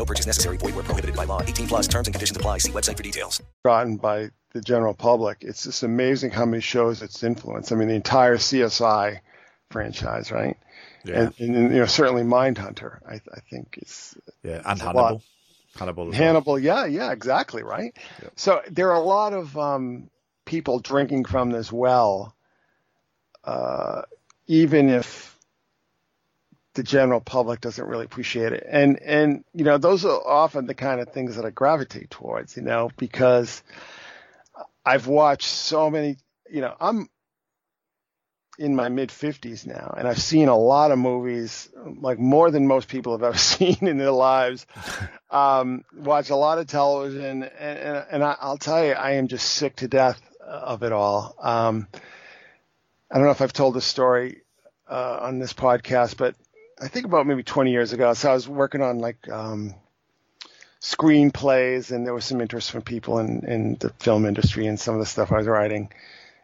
No purchase necessary. Void where prohibited by law. 18 plus terms and conditions apply. See website for details. Gotten by the general public. It's just amazing how many shows it's influenced. I mean, the entire CSI franchise, right? Yeah. And, and, you know, certainly Mindhunter, I, I think is. Yeah, and a Hannibal. lot. Hannibal. Well. Hannibal, yeah, yeah, exactly, right? So there are a lot of um, people drinking from this well, uh, even if the general public doesn't really appreciate it. And and you know, those are often the kind of things that I gravitate towards, you know, because I've watched so many, you know, I'm in my mid 50s now and I've seen a lot of movies like more than most people have ever *laughs* seen in their lives. Um, watch a lot of television and, and, and I, I'll tell you, I am just sick to death of it all. Um, I don't know if I've told this story uh, on this podcast, but I think about maybe 20 years ago. So I was working on like um, screenplays, and there was some interest from people in, in the film industry and some of the stuff I was writing.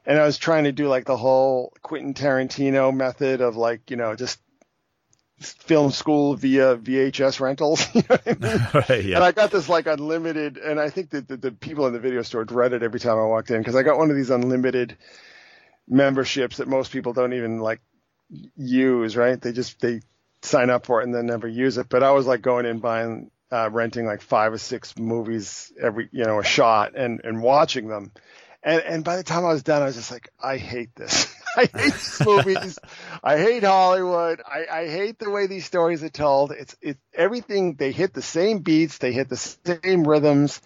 And I was trying to do like the whole Quentin Tarantino method of like, you know, just film school via VHS rentals. *laughs* You know I mean? *laughs* Right, yeah. And I got this like unlimited, and I think that the, the people in the video store dreaded every time I walked in because I got one of these unlimited memberships that most people don't even like use, right? They just they sign up for it and then never use it. But I was like going in buying, uh, renting like five or six movies every, you know, a shot and and watching them. And and by the time I was done, I was just like, I hate this. *laughs* I hate these *laughs* movies. I hate Hollywood. I, I hate the way these stories are told. It's it everything. They hit the same beats. They hit the same rhythms.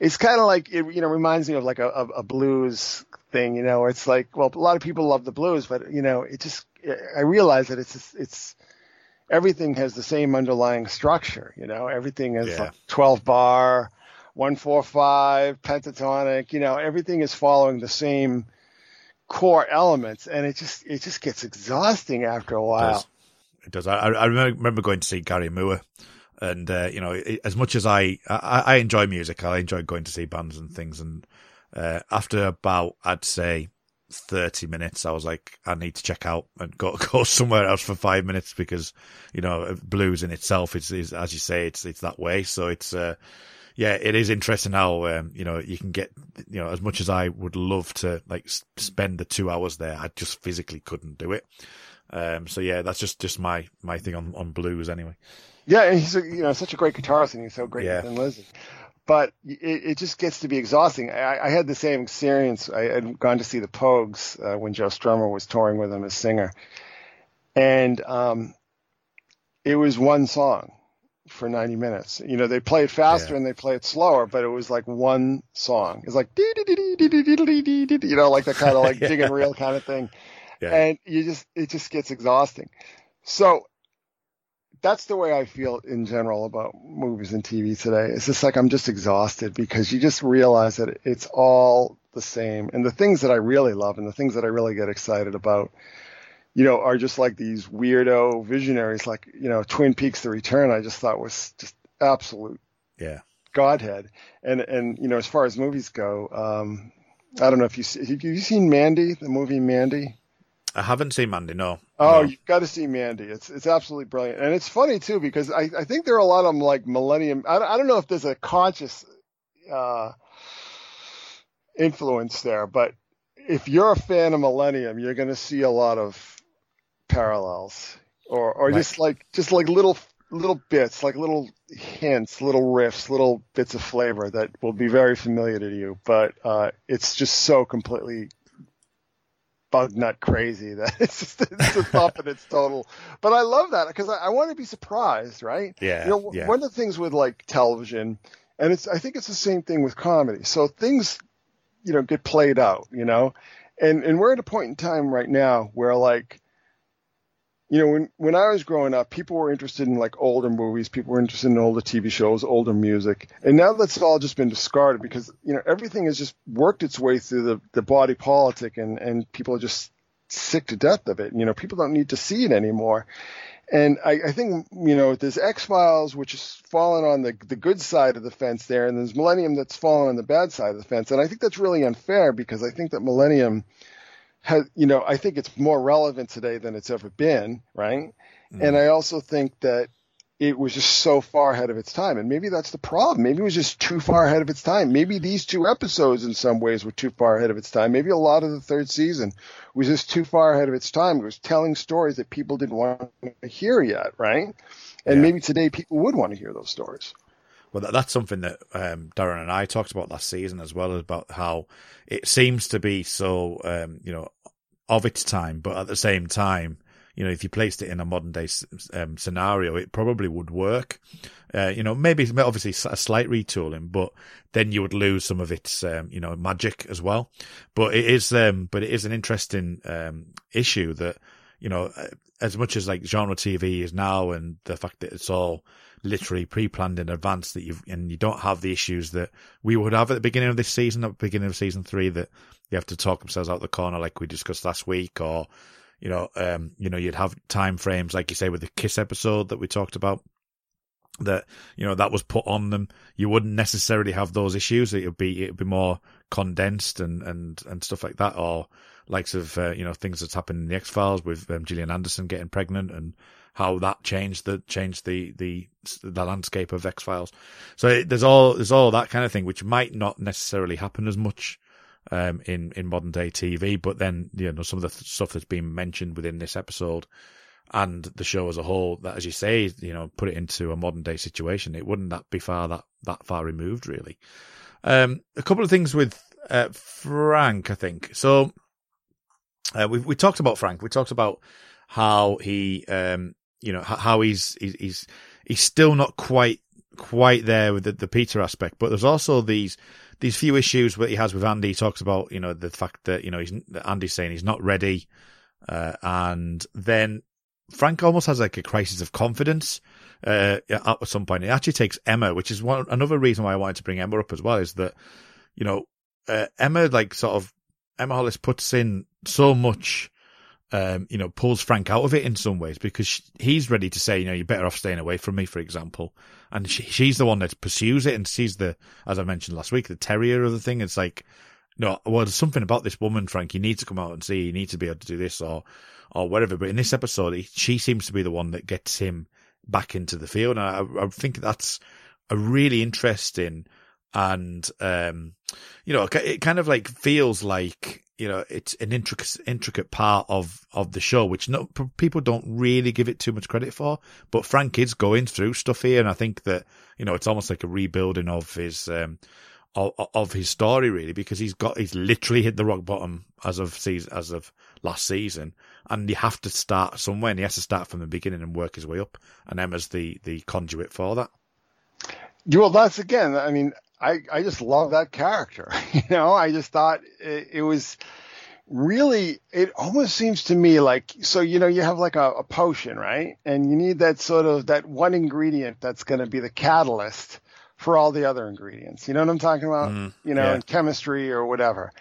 It's kind of like it, you know reminds me of like a, a, a blues thing. You know, where it's like well, a lot of people love the blues, but you know, it just I realize that it's it's everything has the same underlying structure. You know, everything is Yeah. like 12 bar, 145, pentatonic. You know, everything is following the same core elements, and it just it just gets exhausting after a while. does. It does. I, I remember remember going to see Gary Moore, and uh, you know, as much as I, I I enjoy music, I enjoy going to see bands and things. And uh, after about, I'd say, thirty minutes, I was like, I need to check out and go *laughs* go somewhere else for five minutes because you know, blues in itself is, is as you say, it's it's that way. So it's. Uh, yeah, it is interesting how um, you know you can get you know as much as I would love to like spend the two hours there, I just physically couldn't do it. Um, so yeah, that's just just my my thing on on blues anyway. Yeah, and he's a, you know such a great guitarist, and he's so great Yeah. with Thin Lizzy but it, it, just gets to be exhausting. I, I, had the same experience. I had gone to see the Pogues uh, when Joe Strummer was touring with them as singer, and um, it was one song for 90 minutes. You know, they play it faster yeah. and they play it slower, but it was like one song. It's like, you know, like that kind of like yeah. digging reel kind of thing. Yeah. And you just, it just gets exhausting. So that's the way I feel in general about movies and TV today. It's just like I'm just exhausted because you just realize that it's all the same. And the things that I really love and the things that I really get excited about, you know, are just like these weirdo visionaries like, you know, Twin Peaks The Return I just thought was just absolute yeah. godhead. And and you know, as far as movies go, um I don't know if you see, have you seen Mandy, the movie Mandy? I haven't seen Mandy. No. Oh, no. you've got to see Mandy. It's it's absolutely brilliant, and it's funny too because I, I think there are a lot of like Millennium. I, don't- I don't know if there's a conscious uh, influence there, but if you're a fan of Millennium, you're going to see a lot of parallels, or or Right. just like just like little little bits, like little hints, little riffs, little bits of flavor that will be very familiar to you. But uh, it's just so completely bug nut crazy *laughs* that it's just it's just up in its total. But I love that because I, I want to be surprised, right? Yeah, You know, yeah. one of the things with like television, and it's I think it's the same thing with comedy. So things, you know, get played out, you know, and and we're at a point in time right now where like. You know, when when I was growing up, people were interested in like older movies, people were interested in older TV shows, older music, and now that's all just been discarded because you know everything has just worked its way through the the body politic, and and people are just sick to death of it. You know, people don't need to see it anymore. And I, I think, you know, there's X Files, which is fallen on the, the good side of the fence there, and there's Millennium that's fallen on the bad side of the fence. And I think that's really unfair because I think that Millennium has, you know, I think it's more relevant today than it's ever been, right? Mm-hmm. And I also think that it was just so far ahead of its time. And maybe that's the problem. Maybe it was just too far ahead of its time. Maybe these two episodes in some ways were too far ahead of its time. Maybe a lot of the third season was just too far ahead of its time. It was telling stories that people didn't want to hear yet, right? And yeah. maybe today people would want to hear those stories. Well, that's something that um, Darren and I talked about last season as well, about how it seems to be so, um, you know, of its time, but at the same time, you know, if you placed it in a modern day um, scenario, it probably would work. Uh, you know, maybe obviously a slight retooling, but then you would lose some of its, um, you know, magic as well. But it is, um, but it is an interesting um, issue that, you know, uh, as much as like genre TV is now, and the fact that it's all literally pre-planned in advance that you've and you don't have the issues that we would have at the beginning of this season, at the beginning of season three, that you have to talk themselves out the corner like we discussed last week, or you know, um, you know, you'd have time frames, like you say, with the Kiss episode that we talked about, that, you know, that was put on them. You wouldn't necessarily have those issues. It would be, it would be more condensed and, and, and stuff like that, or likes of, uh, you know, things that's happened in the X Files with um, Gillian Anderson getting pregnant and how that changed the, changed the, the, the landscape of X Files. So it, there's all, there's all that kind of thing, which might not necessarily happen as much um, in in modern day TV. But then you know some of the stuff that's been mentioned within this episode and the show as a whole, that as you say, you know, put it into a modern day situation, it wouldn't that be far that that far removed really. Um, a couple of things with uh, Frank, I think. So uh, we we talked about Frank. We talked about how he, um, you know, how he's he's he's still not quite quite there with the, the Peter aspect, but there's also these these few issues that he has with Andy. He talks about, you know, the fact that, you know, he's, Andy's saying he's not ready. Uh, and then Frank almost has like a crisis of confidence, uh, at some point. It actually takes Emma, which is one, another reason why I wanted to bring Emma up as well, is that, you know, uh, Emma, like sort of, Emma Hollis puts in so much, um, you know, pulls Frank out of it in some ways because he's ready to say, you know, you're better off staying away from me, for example. And she, she's the one that pursues it and sees the, as I mentioned last week, the terrier of the thing. It's like, no, well, there's something about this woman, Frank. You need to come out and see. You need to be able to do this or, or whatever. But in this episode, he, she seems to be the one that gets him back into the field. And I, I think that's a really interesting and, um, you know, it kind of like feels like you know it's an intricate intricate part of of the show which no people don't really give it too much credit for. But frank is going through stuff here and i think that you know it's almost like a rebuilding of his um of, of his story really because he's got he's literally hit the rock bottom as of season as of last season. And you have to start somewhere and he has to start from the beginning and work his way up. And emma's the the conduit for that. Well that's again i mean I, I just love that character. *laughs* You know, I just thought it, it, was really, it almost seems to me like, so, you know, you have like a, a potion, right? And you need that sort of, that one ingredient that's going to be the catalyst for all the other ingredients. You know what I'm talking about? Mm, you know, yeah. in chemistry or whatever.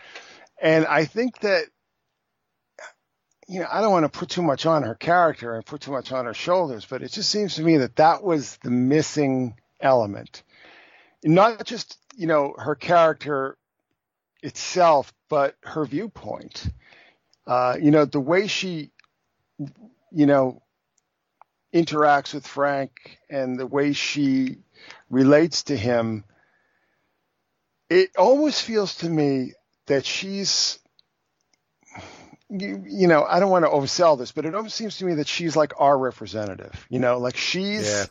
And I think that, you know, I don't want to put too much on her character and put too much on her shoulders, but it just seems to me that that was the missing element not just you know her character itself, but her viewpoint. Uh, you know the way she, you know, interacts with Frank and the way she relates to him. It almost feels to me that she's you, you, know, I don't want to oversell this, but it almost seems to me that she's like our representative. You know, like she's yeah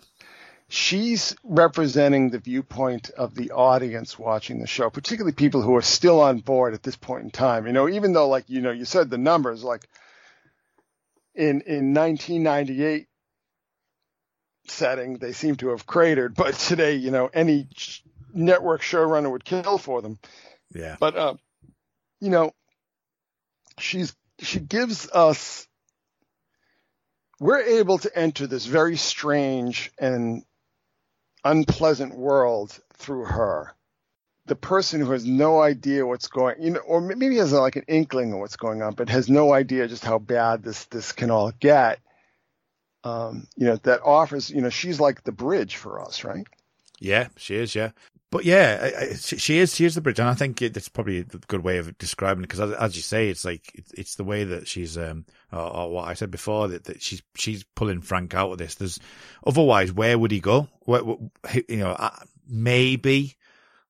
she's representing the viewpoint of the audience watching the show, particularly people who are still on board at this point in time. You know, even though, like, you know, you said the numbers, like in, in 1998 setting, they seem to have cratered, but today, you know, any network showrunner would kill for them. Yeah. But, uh, you know, she's, she gives us we're able to enter this very strange and unpleasant world through her. The person who has no idea what's going, you know, or maybe has like an inkling of what's going on, but has no idea just how bad this this can all get. Um, you know, that offers, you know, she's like the bridge for us, right? Yeah, she is. Yeah, but yeah, she is. She is the bridge, and I think it's probably a good way of describing it because, as, you say, it's like it's the way that she's um, or, or what I said before that, that she's she's pulling Frank out of this. There's otherwise, where would he go? Where, you know, maybe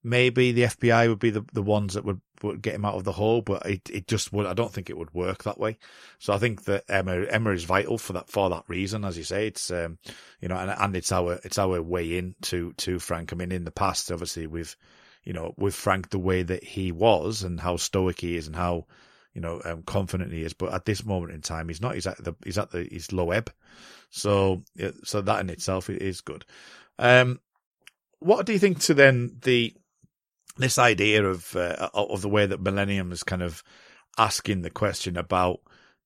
maybe the FBI would be the, the ones that would, would get him out of the hole, but it, it just would, I don't think it would work that way. So I think that Emma, Emma is vital for that, for that reason, as you say, it's, um, you know, and, and it's our, it's our way in to, to Frank. I mean, in the past, obviously, with, you know, with Frank, the way that he was and how stoic he is and how, you know, um, confident he is. But at this moment in time, he's not. He's at the he's at the he's low ebb. So so that in itself is good. Um, what do you think to then the this idea of uh, of the way that Millennium is kind of asking the question about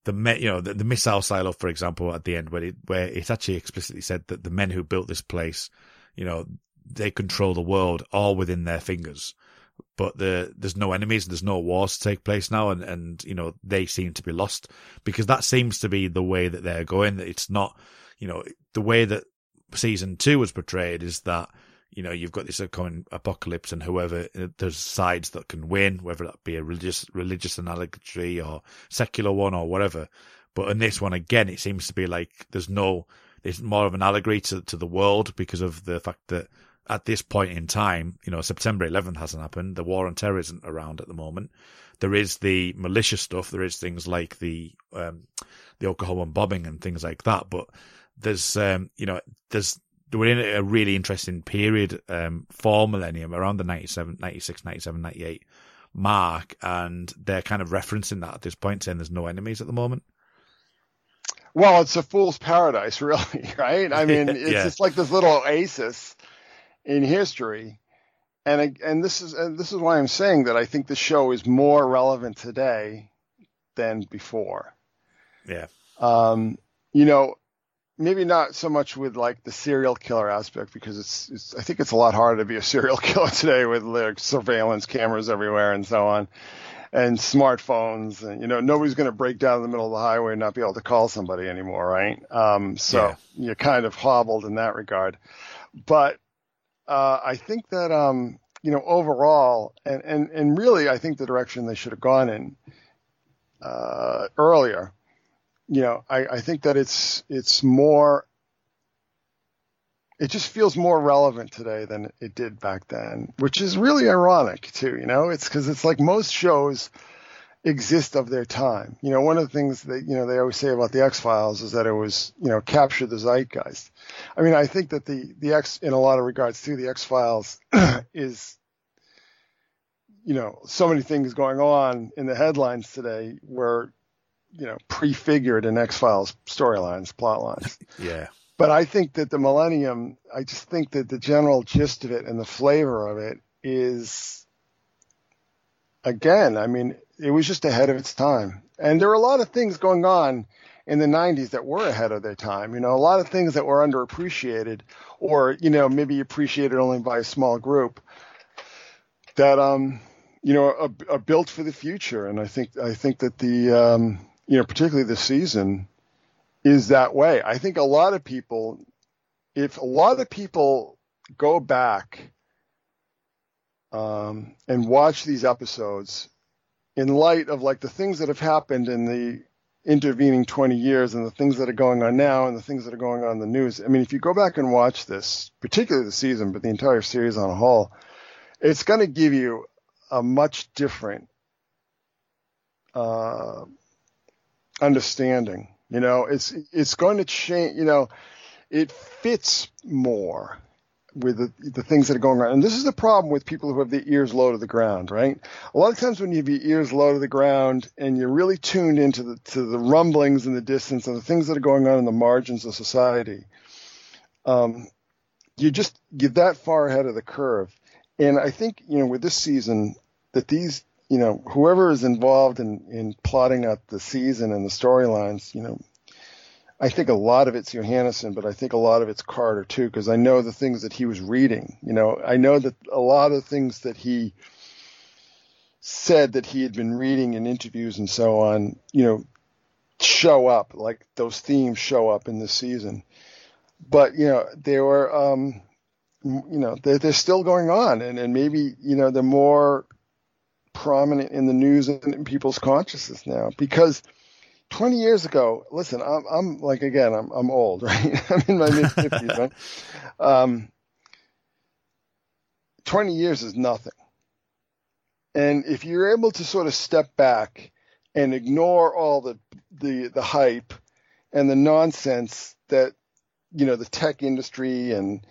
the you know the, the missile silo, for example, at the end where it where it actually explicitly said that the men who built this place, you know, they control the world all within their fingers. But the, there's no enemies, there's no wars to take place now, and, and you know they seem to be lost because that seems to be the way that they're going. It's not, you know, the way that season two was portrayed is that you know, you've got this coming apocalypse, and whoever uh, there's sides that can win, whether that be a religious religious analogy or secular one or whatever. But in this one, again, it seems to be like there's no, it's more of an allegory to to the world because of the fact that at this point in time, you know, September 11th hasn't happened. The war on terror isn't around at the moment. There is the malicious stuff. There is things like the um, the Oklahoma bombing and things like that. But there's, um, you know, there's we're in a really interesting period um, for Millennium around the 97, 96, 97, 98 mark, and they're kind of referencing that at this point, saying there's no enemies at the moment. Well, it's a fool's paradise, *laughs* really, right? I *laughs* mean, it's yeah. just like this little oasis in history, and and this is and this is why I'm saying that I think the show is more relevant today than before. Yeah. Um, you know, maybe not so much with like the serial killer aspect because it's, it's I think it's a lot harder to be a *laughs* serial killer today with like surveillance cameras everywhere and so on and smartphones and you know nobody's going to break down in the middle of the highway and not be able to call somebody anymore right um, so yeah. you're kind of hobbled in that regard but uh, I think that um, you know overall and, and and really I think the direction they should have gone in uh, earlier you know, I, I think that it's it's more it just feels more relevant today than it did back then, which is really ironic too. You know, it's because it's like most shows exist of their time. You know, one of the things that you know they always say about the X Files is that it was you know capture the zeitgeist. I mean, I think that the the X in a lot of regards too, the X Files *clears throat* is you know so many things going on in the headlines today where you know, prefigured in X Files storylines, plot lines. *laughs* yeah. But I think that the Millennium, I just think that the general gist of it and the flavor of it is, again, I mean, it was just ahead of its time. And there were a lot of things going on in the 90s that were ahead of their time. You know, a lot of things that were underappreciated or, you know, maybe appreciated only by a small group that, um, you know, are, are built for the future. And I think, I think that the, um, you know, particularly this season, is that way. I think a lot of people, if a lot of people go back um, and watch these episodes in light of like the things that have happened in the intervening 20 years and the things that are going on now and the things that are going on in the news. I mean, if you go back and watch this, particularly the season, but the entire series on a whole, it's going to give you a much different uh, understanding. You know, it's it's going to change. You know, it fits more with the, the things that are going on. And this is the problem with people who have their ears low to the ground, right? A lot of times when you have your ears low to the ground and you're really tuned into the to the rumblings in the distance and the things that are going on in the margins of society, um, you just get that far ahead of the curve. And I think you know with this season that these you know, whoever is involved in, in plotting out the season and the storylines, you know, I think a lot of it's Johannessen, but I think a lot of it's Carter too, because I know the things that he was reading. You know, I know that a lot of things that he said that he had been reading in interviews and so on, you know, show up like those themes show up in this season. But you know, they were, um, you know, they're, they're still going on, and and maybe you know they're more prominent in the news and in people's consciousness now because 20 years ago, listen, I'm, I'm like, again, I'm, I'm old, *laughs* right? I'm in my mid 50s, right? *laughs* Um, 20 years is nothing. And if you're able to sort of step back and ignore all the, the, the hype and the nonsense that, you know, the tech industry and,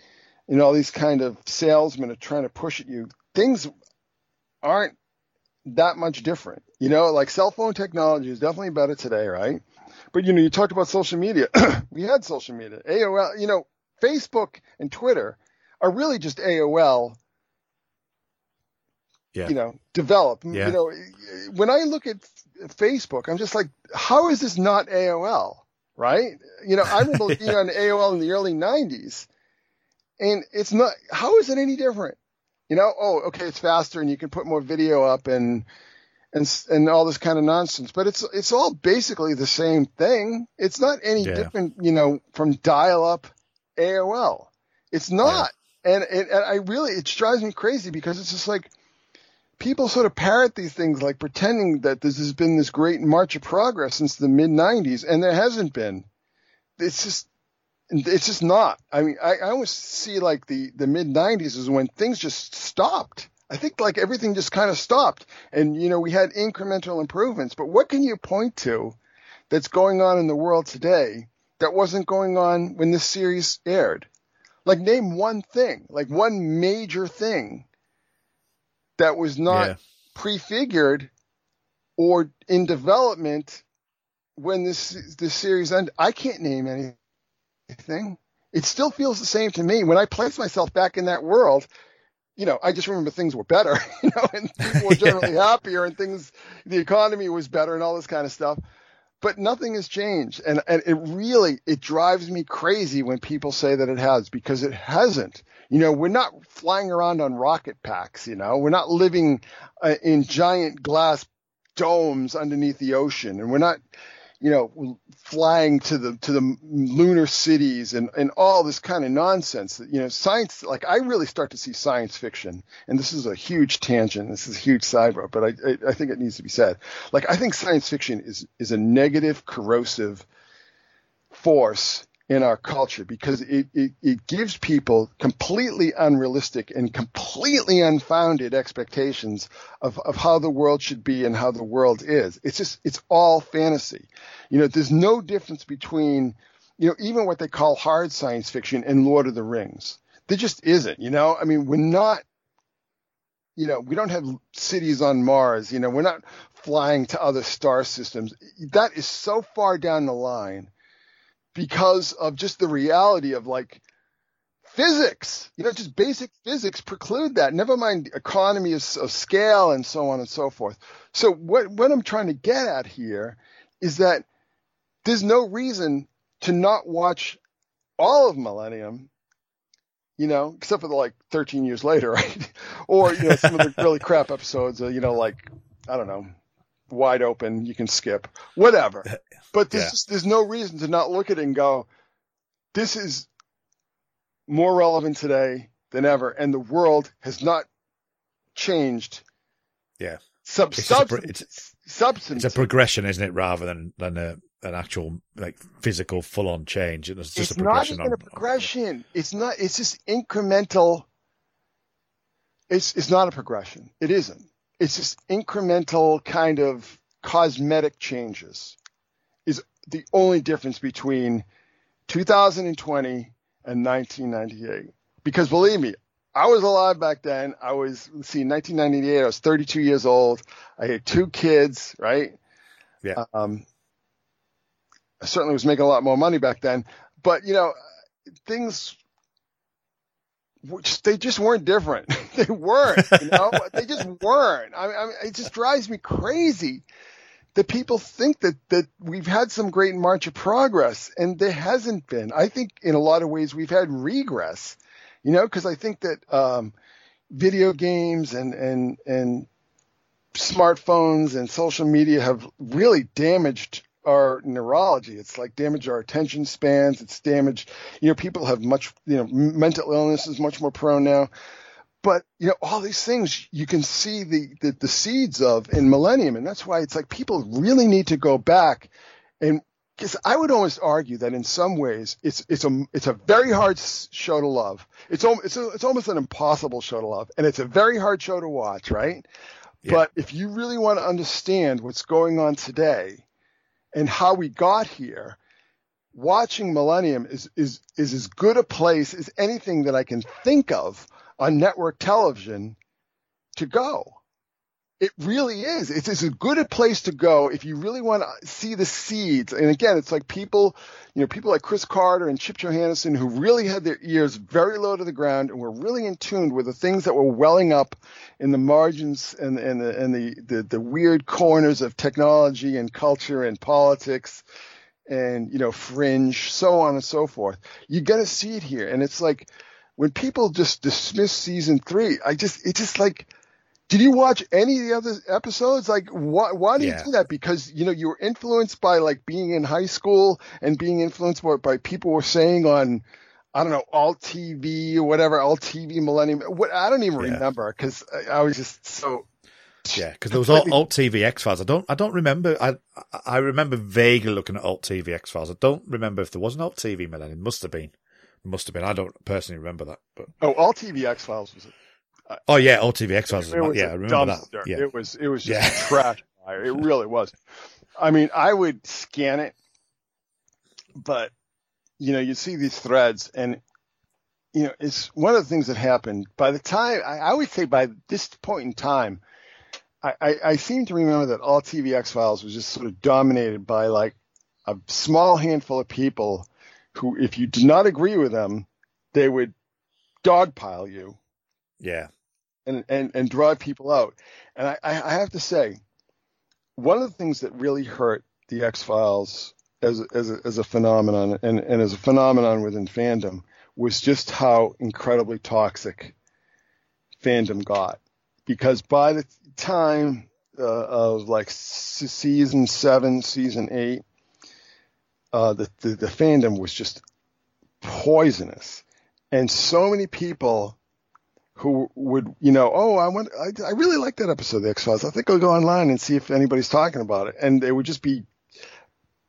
and all these kind of salesmen are trying to push at you, things aren't that much different. You know, like cell phone technology is definitely better today, right? But you know, you talked about social media. *clears throat* we had social media, AOL. You know, Facebook and Twitter are really just AOL. Yeah. You know, develop. Yeah. You know, when I look at Facebook, I'm just like, how is this not AOL? Right? You know, I remember being on AOL in the early '90s, and it's not. How is it any different? You know, oh, okay, it's faster and you can put more video up and and and all this kind of nonsense. But it's it's all basically the same thing. It's not any Yeah. different, you know, from dial-up AOL. It's not. And, and and I really it drives me crazy because it's just like people sort of parrot these things like pretending that this has been this great march of progress since the mid 90s and there hasn't been. It's just it's just not. I mean, I, I always see like the, the mid 90s is when things just stopped. I think like everything just kind of stopped. And, you know, we had incremental improvements. But what can you point to that's going on in the world today that wasn't going on when this series aired? Like, name one thing, like one major thing that was not Yeah. prefigured or in development when this this series ended. I can't name any thing. It still feels the same to me. When I place myself back in that world, you know, I just remember things were better, *laughs* you know, and people were *laughs* generally happier and things, the economy was better and all this kind of stuff. But nothing has changed. And, and it really, it drives me crazy when people say that it has because it hasn't. You know, we're not flying around on rocket packs, you know, we're not living uh, in giant glass domes underneath the ocean and we're not, you know, flying to the to the lunar cities and and all this kind of nonsense. You know, science. Like I really start to see science fiction, and this is a huge tangent. This is a huge side road, but I I, I think it needs to be said. Like I think science fiction is is a negative, corrosive force in our culture because it, it, it gives people completely unrealistic and completely unfounded expectations of, of how the world should be and how the world is. It's just, it's all fantasy. You know, there's no difference between, you know, even what they call hard science fiction and Lord of the Rings. There just isn't, you know, I mean, we're not, you know, we don't have cities on Mars, you know, we're not flying to other star systems. That is so far down the line because of just the reality of like physics, you know, just basic physics preclude that. Never mind economy of, of scale and so on and so forth. So what, what I'm trying to get at here is that there's no reason to not watch all of Millennium, you know, except for the like 13 years later, *laughs* right? or, you know, some of the *laughs* really crap episodes, uh, you know, like, I don't know, wide open, you can skip, whatever. *laughs* But there's Yeah. just, there's no reason to not look at it and go, this is more relevant today than ever, and the world has not changed. Yeah. Sub- It's a pro- substance, substance. It's a progression, isn't it, rather than than a, an actual like physical full on change. It's just it's a progression. not even on, a progression. It's not. It's just incremental. It's it's not a progression. It isn't. It's just incremental kind of cosmetic changes. Is the only difference between 2020 and 1998. Because believe me, I was alive back then. I was let's see, 1998. I was 32 years old. I had two kids. Right. Yeah. Um, I certainly was making a lot more money back then, but you know, things, they just weren't different. *laughs* they weren't, you know, *laughs* they just weren't. I mean, I mean, it just drives me crazy that people think that, that we've had some great march of progress and there hasn't been. I think in a lot of ways we've had regress, you know, cause I think that, um, video games and, and, and smartphones and social media have really damaged our neurology. It's like damage our attention spans. It's damaged, you know, people have much, you know, mental illness is much more prone now. But, you know, all these things you can see the, the, the seeds of in millennium. And that's why it's like people really need to go back And because I would almost argue that in some ways it's it's a it's a very hard show to love. It's it's a, it's almost an impossible show to love, and it's a very hard show to watch, right? Yeah. But if you really want to understand what's going on today and how we got here, watching Millennium is is is as good a place as anything that I can think of on network television to go. It really is. It's, it's as good a place to go if you really want to see the seeds. And again, it's like people, you know, people like Chris Carter and Chip Johannessen who really had their ears very low to the ground and were really in tune with the things that were welling up in the margins and, and, the, and the, the, the weird corners of technology and culture and politics and, you know, fringe, so on and so forth. You're going to see it here. And it's like, when people just dismiss season three, I just, it's just like, did you watch any of the other episodes? Like, why, why do yeah. you do that? Because, you know, you were influenced by like being in high school and being influenced by, by people were saying on, I don't know, Alt TV or whatever, Alt TV Millennium. What I don't even yeah. remember because I, I, was just so. Yeah, because there was Alt, Alt TV X Files. I don't, I don't remember. I, I remember vaguely looking at Alt TV X Files. I don't remember if there was an Alt TV Millennium. Must have been, must have been. I don't personally remember that. But oh, Alt TV X Files was Oh yeah, Alt TV X Files. Yeah, I remember dumpster. that. Yeah. It was it was just yeah. trash. *laughs* It really was. I mean, I would scan it, but you know, you see these threads, and you know, it's one of the things that happened. By the time I, I would say by this point in time, I, I, I seem to remember that all TV X Files was just sort of dominated by like a small handful of people who, if you did not agree with them, they would dogpile you yeah. And, and, and drive people out. And I, I have to say, one of the things that really hurt the X Files as, as, a, as a phenomenon and, and as a phenomenon within fandom was just how incredibly toxic fandom got. Because by the time uh, of like season seven, season eight, uh, the, the, the fandom was just poisonous. And so many people who would, you know, oh, I want, I, I really like that episode of the X Files. I think I'll go online and see if anybody's talking about it. And they would just be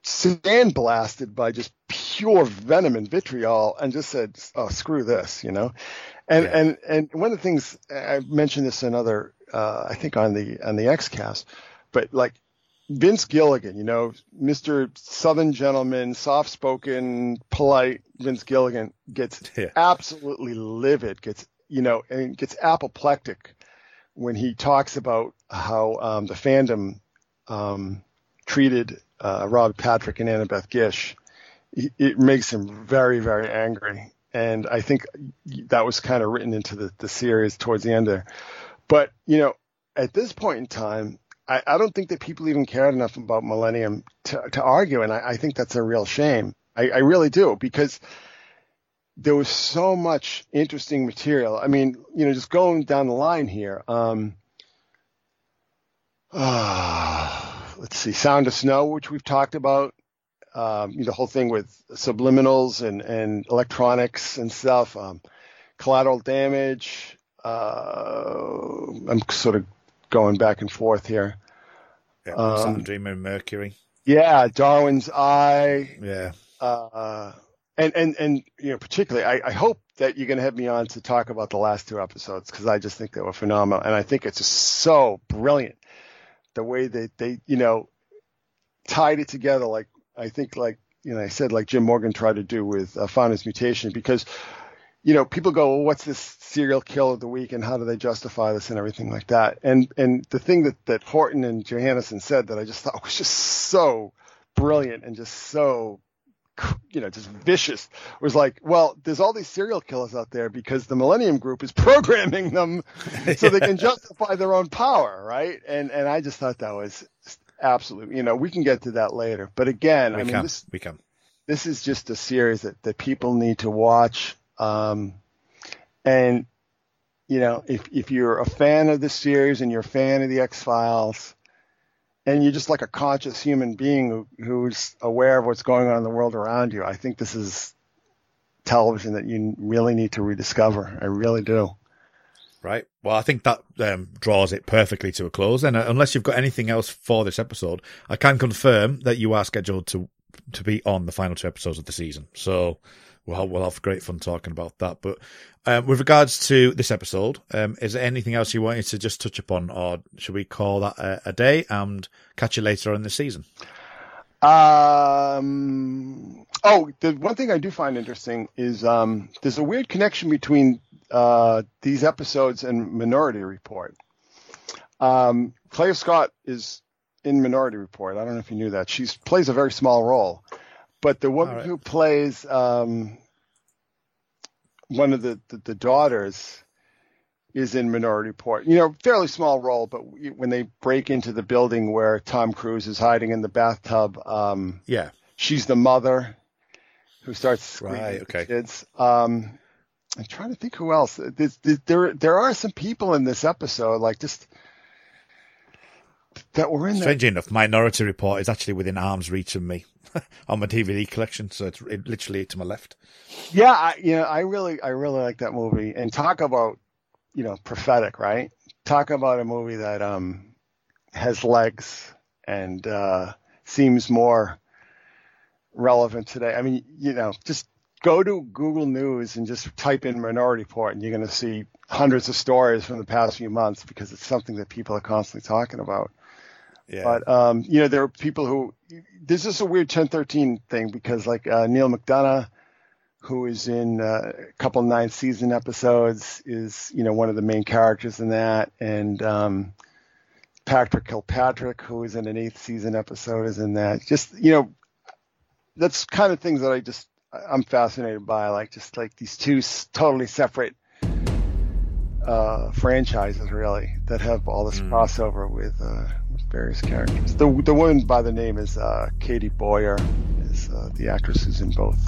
sandblasted by just pure venom and vitriol and just said, oh, screw this, you know? And, yeah. and, and one of the things I mentioned this in other, uh, I think on the, on the X cast, but like Vince Gilligan, you know, Mr. Southern gentleman, soft spoken, polite Vince Gilligan gets *laughs* yeah. absolutely livid, gets you know, and gets apoplectic when he talks about how um, the fandom um, treated uh, Rob Patrick and Annabeth Gish. It makes him very, very angry. And I think that was kind of written into the, the series towards the end there. But, you know, at this point in time, I, I don't think that people even cared enough about Millennium to, to argue. And I, I think that's a real shame. I, I really do because – there was so much interesting material. I mean, you know, just going down the line here. Um, uh, let's see, Sound of Snow, which we've talked about. Um, you know, the whole thing with subliminals and, and electronics and stuff. Um, collateral damage. Uh, I'm sort of going back and forth here. Yeah, um, Dreamer Mercury. Yeah, Darwin's Eye. Yeah. Uh, and and and you know particularly I, I hope that you're going to have me on to talk about the last two episodes because I just think they were phenomenal. And I think it's just so brilliant the way that they you know tied it together like I think like you know I said like Jim Morgan tried to do with uh, Founder's Mutation because you know people go well what's this serial killer of the week and how do they justify this and everything like that? And and the thing that that Horton and Johannessen said that I just thought *laughs* was just so brilliant and just so *laughs* you know, just vicious was like, well, there's all these serial killers out there because the Millennium Group is *laughs* programming them so they can *laughs* justify their own power, right? And and I just thought that was absolutely, you know, we can get to that later. But again, we I mean, come. this we come. This is just a series that that people need to watch. Um, and you know, if if you're a fan of the series and you're a fan of the X Files, and you're just like a conscious human being who, who's aware of what's going on in the world around you. I think this is television that you really need to rediscover. I really do. Right. Well, I think that um, draws it perfectly to a close. And uh, unless you've got anything else for this episode, I can confirm that you are scheduled to to be on the final two episodes of the season. So we'll have, we'll have great fun talking about that. But um, with regards to this episode, um, is there anything else you wanted to just touch upon, or should we call that a, a day and catch you later on in the season? Um. Oh, the one thing I do find interesting is um, there's a weird connection between uh, these episodes and Minority Report. Um, Claire Scott is in Minority Report. I don't know if you knew that. She plays a very small role, but the woman right. who plays um, one of the, the, the daughters is in Minority Report. You know, fairly small role, but when they break into the building where Tom Cruise is hiding in the bathtub, um, yeah, she's the mother who starts screaming right, okay. kids. Um, I'm trying to think who else. There's, there there are some people in this episode, like just that were in. Strangely enough, Minority Report is actually within arm's reach of me *laughs* on my DVD collection, so it's it, literally to my left. Yeah, I, you know, I really, I really like that movie. And talk about, you know, prophetic, right? Talk about a movie that um has legs and uh, seems more relevant today. I mean, you know, just go to Google News and just type in Minority Report, and you're going to see hundreds of stories from the past few months because it's something that people are constantly talking about. Yeah. But um, you know, there are people who this is a weird 1013 thing because like uh, Neal McDonough, who is in uh, a couple ninth season episodes, is you know one of the main characters in that, and um, Patrick Kilpatrick, who is in an eighth season episode, is in that. Just you know, that's kind of things that I just I'm fascinated by, like just like these two totally separate uh, franchises, really, that have all this mm. crossover with, uh, with, various characters. The the woman by the name is uh, Katie Boyer, is uh, the actress who's in both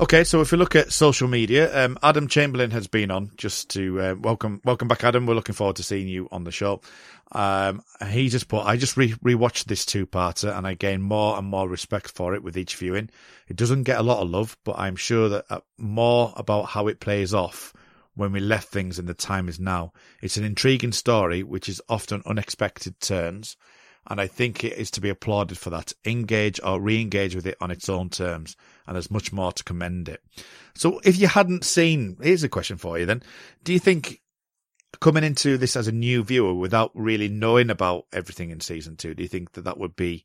Okay, so if we look at social media, um, Adam Chamberlain has been on just to uh, welcome welcome back, Adam. We're looking forward to seeing you on the show. Um, he just put, I just re- rewatched this two parter and I gain more and more respect for it with each viewing. It doesn't get a lot of love, but I'm sure that uh, more about how it plays off when we left things and the time is now. It's an intriguing story, which is often unexpected turns and I think it is to be applauded for that. Engage or re-engage with it on its own terms, and there's much more to commend it. So, if you hadn't seen, here's a question for you then: Do you think coming into this as a new viewer without really knowing about everything in season two, do you think that that would be,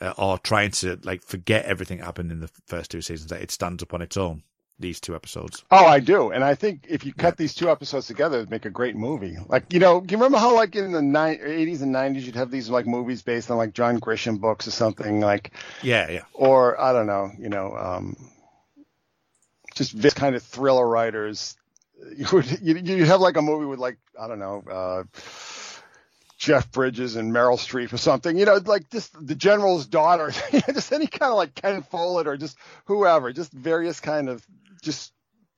uh, or trying to like forget everything that happened in the first two seasons, that it stands up on its own? These two episodes. Oh, I do, and I think if you cut yeah. these two episodes together, it'd make a great movie. Like you know, you remember how like in the 80s and 90s you'd have these like movies based on like John Grisham books or something like. Yeah, yeah. Or I don't know, you know, um, just this kind of thriller writers. *laughs* You would you you have like a movie with like I don't know. Uh, Jeff Bridges and Meryl Streep or something, you know, like just the general's daughter, *laughs* just any kind of like Ken Follett or just whoever, just various kind of just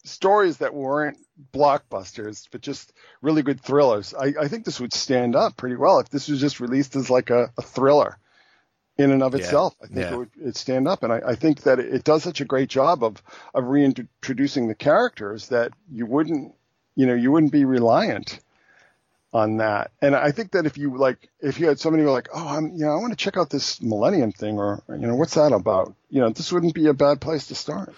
stories that weren't blockbusters, but just really good thrillers. I, I, think this would stand up pretty well if this was just released as like a, a thriller in and of yeah. itself. I think yeah. it would it'd stand up, and I, I, think that it does such a great job of of reintroducing the characters that you wouldn't, you know, you wouldn't be reliant on that. And I think that if you like, if you had somebody who were like, oh, I'm, you know, I want to check out this Millennium thing, or you know, what's that about? You know, this wouldn't be a bad place to start.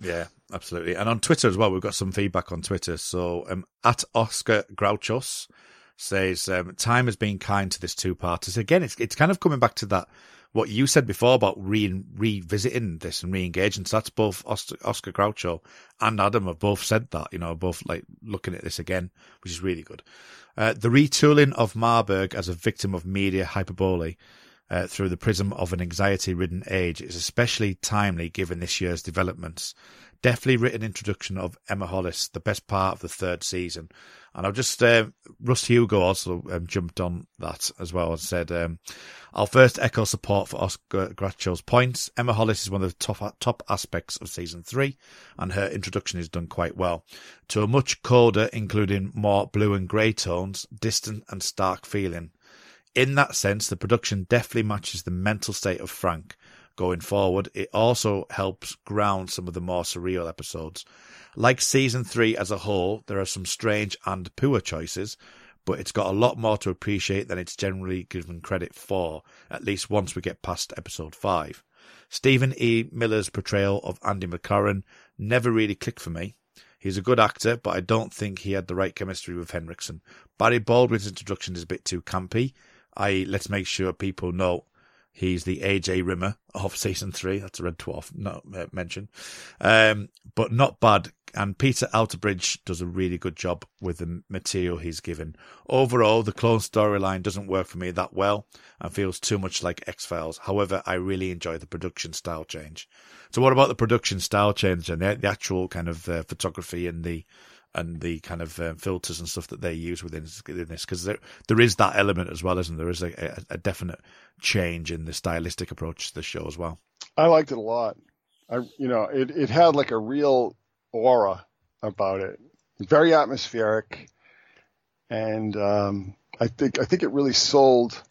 Yeah, absolutely. And on Twitter as well, we've got some feedback on Twitter. So um, at Oscar Grouchos says um, time has been kind to this two parters. Again, it's it's kind of coming back to that what you said before about re- revisiting this and re-engaging. So that's both Oscar, Oscar Groucho and Adam have both said that. You know, both like looking at this again, which is really good. Uh, the retooling of Marburg as a victim of media hyperbole uh, through the prism of an anxiety ridden age is especially timely given this year's developments. Definitely written introduction of Emma Hollis, the best part of the third season. And I've just, uh, Russ Hugo also um, jumped on that as well and said, um, I'll first echo support for Oscar Groucho's points. Emma Hollis is one of the top, top aspects of season three, and her introduction is done quite well. To a much colder, including more blue and grey tones, distant and stark feeling. In that sense, the production deftly matches the mental state of Frank going forward. It also helps ground some of the more surreal episodes. Like season three as a whole, there are some strange and poor choices, but it's got a lot more to appreciate than it's generally given credit for, at least once we get past episode five. Stephen E. Miller's portrayal of Andy McClaren never really clicked for me. He's a good actor, but I don't think he had the right chemistry with Henriksen. Barry Baldwin's introduction is a bit too campy, i.e., let's make sure people know He's the AJ Rimmer of season three. That's a Red Dwarf not uh, mention, um, but not bad. And Peter Outerbridge does a really good job with the material he's given. Overall, the clone storyline doesn't work for me that well and feels too much like X Files. However, I really enjoy the production style change. So, what about the production style change and the, the actual kind of uh, photography and the and the kind of uh, filters and stuff that they use within, within this because there there is that element as well, isn't there? There is a, a, definite change in the stylistic approach to the show as well. I liked it a lot. I you know it it had like a real aura about it, very atmospheric, and um, I think I think it really sold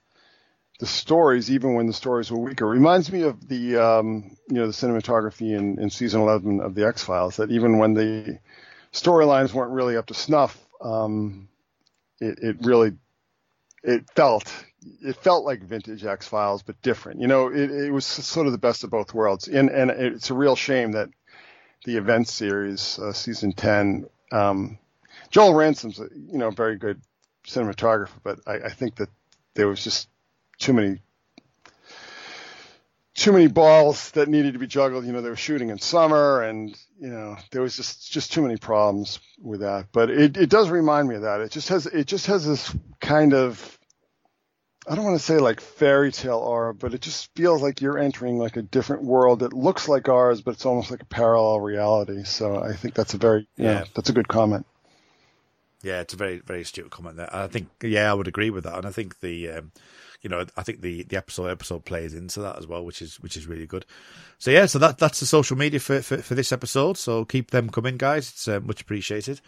the stories even when the stories were weaker. Reminds me of the um, you know the cinematography in, in season eleven of the X Files that even when the storylines weren't really up to snuff, um, it, it really it felt it felt like vintage X Files, but different. You know, it, it was sort of the best of both worlds, and and it's a real shame that the event series, uh, season ten, um, Joel Ransom's you know very good cinematographer, but I, I think that there was just too many too many balls that needed to be juggled. You know, they were shooting in summer, and you know there was just just too many problems with that. But it it does remind me of that. It just has it just has this kind of I don't want to say like fairy tale aura, but it just feels like you're entering like a different world that looks like ours, but it's almost like a parallel reality. So I think that's a very yeah, know, that's a good comment. Yeah, it's a very very astute comment there. I think yeah, I would agree with that, and I think the. Um, you know, I think the, the episode episode plays into that as well, which is which is really good. So yeah, so that that's the social media for for, for this episode. So keep them coming, guys. It's uh, much appreciated.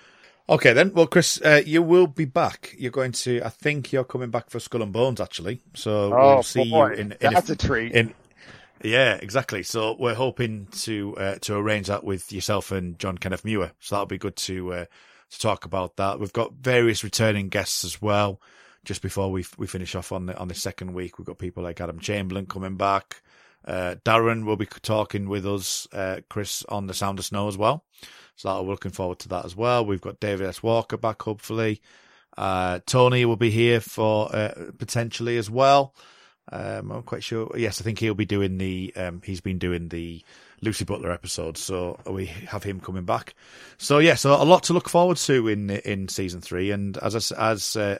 Okay, then. Well, Chris, uh, you will be back. You're going to. I think you're coming back for Skull and Bones, actually. So oh, we'll see boy. you in. in That's a, a treat. In, yeah, exactly. So we're hoping to uh, to arrange that with yourself and John Kenneth Muir. So that'll be good to uh, to talk about that. We've got various returning guests as well just before we we finish off on the on the second week, we've got people like Adam Chamberlain coming back. Uh, Darren will be talking with us, uh, Chris, on the Sound of Snow as well. So we're looking forward to that as well. We've got David S. Walker back, hopefully. Uh, Tony will be here for uh, potentially as well. Um, I'm quite sure. Yes, I think he'll be doing the. Um, he's been doing the Lucy Butler episode, so we have him coming back. So yeah, so a lot to look forward to in in season three. And as as uh,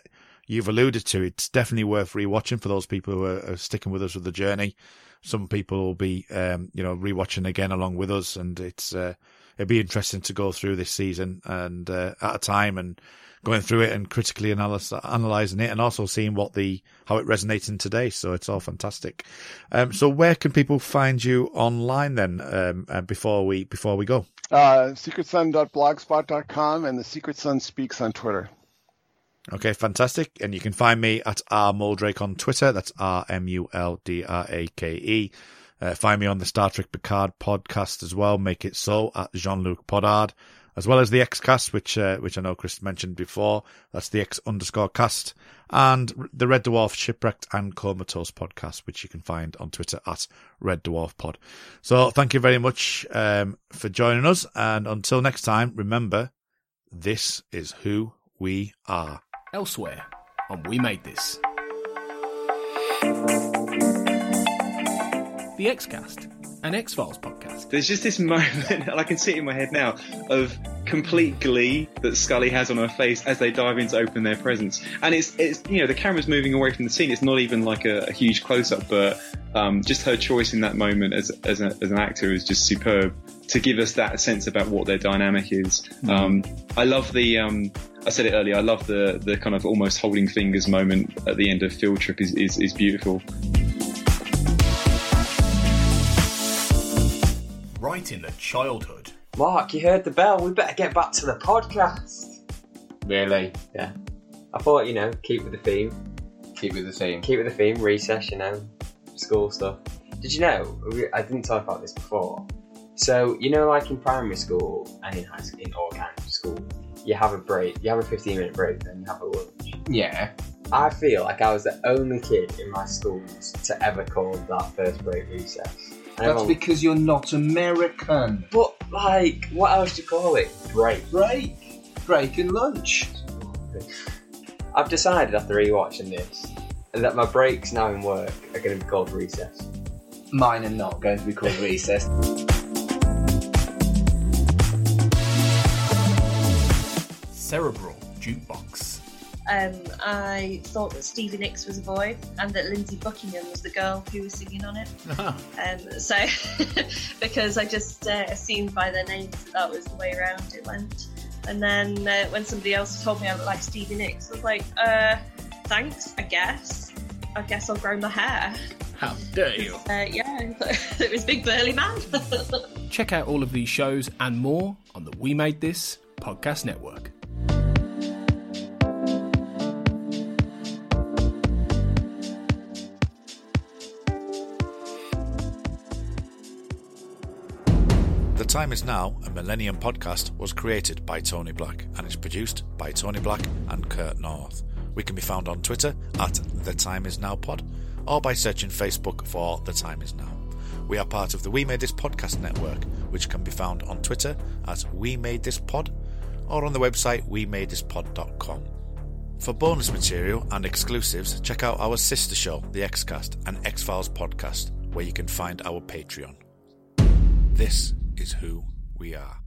you've alluded to, it's definitely worth rewatching for those people who are, are sticking with us with the journey. Some people will be, um, you know, rewatching again along with us, and it's uh, it'd be interesting to go through this season and uh, at a time and going through it and critically analyze, analyzing it and also seeing what the how it resonates in today. So it's all fantastic. Um, so where can people find you online then? Um, uh, before we before we go, uh, secretsun.blogspot.com and the Secret Sun Speaks on Twitter. Okay, fantastic. And you can find me at R Muldrake on Twitter. That's R M U L D R A K E. Uh, find me on the Star Trek Picard podcast as well. Make it so at Jean Luc Podard, as well as the Xcast, which uh, which I know Chris mentioned before. That's the X underscore cast, and the Red Dwarf Shipwrecked and Comatose podcast, which you can find on Twitter at Red Dwarf Pod. So thank you very much um, for joining us, and until next time, remember this is who we are elsewhere on We Made This. The Xcast, an X Files podcast. There's just this moment, *laughs* and I can see it in my head now, of complete glee that Scully has on her face as they dive in to open their presents. And it's, it's you know, the camera's moving away from the scene. It's not even like a, a huge close up, but um, just her choice in that moment as as, a, as, an actor is just superb to give us that sense about what their dynamic is. Mm. Um, I love the. Um, I said it earlier. I love the the kind of almost holding fingers moment at the end of Field Trip is is, is beautiful. Right in the childhood. Mark, you heard the bell. We better get back to the podcast. Really? Yeah. I thought, you know, keep with the theme. Keep with the theme. Keep with the theme, recess, you know, school stuff. Did you know? I didn't talk about this before. So you know, like in primary school and in high school, in organic school, you have a break. You have a fifteen minute break, then you have a lunch. Yeah. I feel like I was the only kid in my schools to ever call that first break recess. That's oh. because you're not American. But like, what else do you call it? Break. Break. Break and lunch. I've decided after rewatching this that my breaks now in work are going to be called recess. Mine are not going to be called recess. *laughs* Cerebral Jukebox. Um, I thought that Stevie Nicks was a boy and that Lindsey Buckingham was the girl who was singing on it. *laughs* Uh-huh. Um, so, *laughs* because I just uh, assumed by their names that that was the way around it went. And then uh, when somebody else told me I looked like Stevie Nicks, I was like, uh, thanks, I guess. I guess I'll grow my hair. How dare you? Uh, yeah, *laughs* it was big burly man. Check out all of these shows and more on the We Made This podcast network. Time Is Now, a Millennium podcast, was created by Tony Black and is produced by Tony Black and Kurt North. We can be found on Twitter at The Time Is Now Pod or by searching Facebook for The Time Is Now. We are part of the We Made This Podcast Network, which can be found on Twitter at We Made This Pod or on the website WeMadeThisPod.com. For bonus material and exclusives, check out our sister show, The Xcast, and X Files podcast, where you can find our Patreon. This is who we are.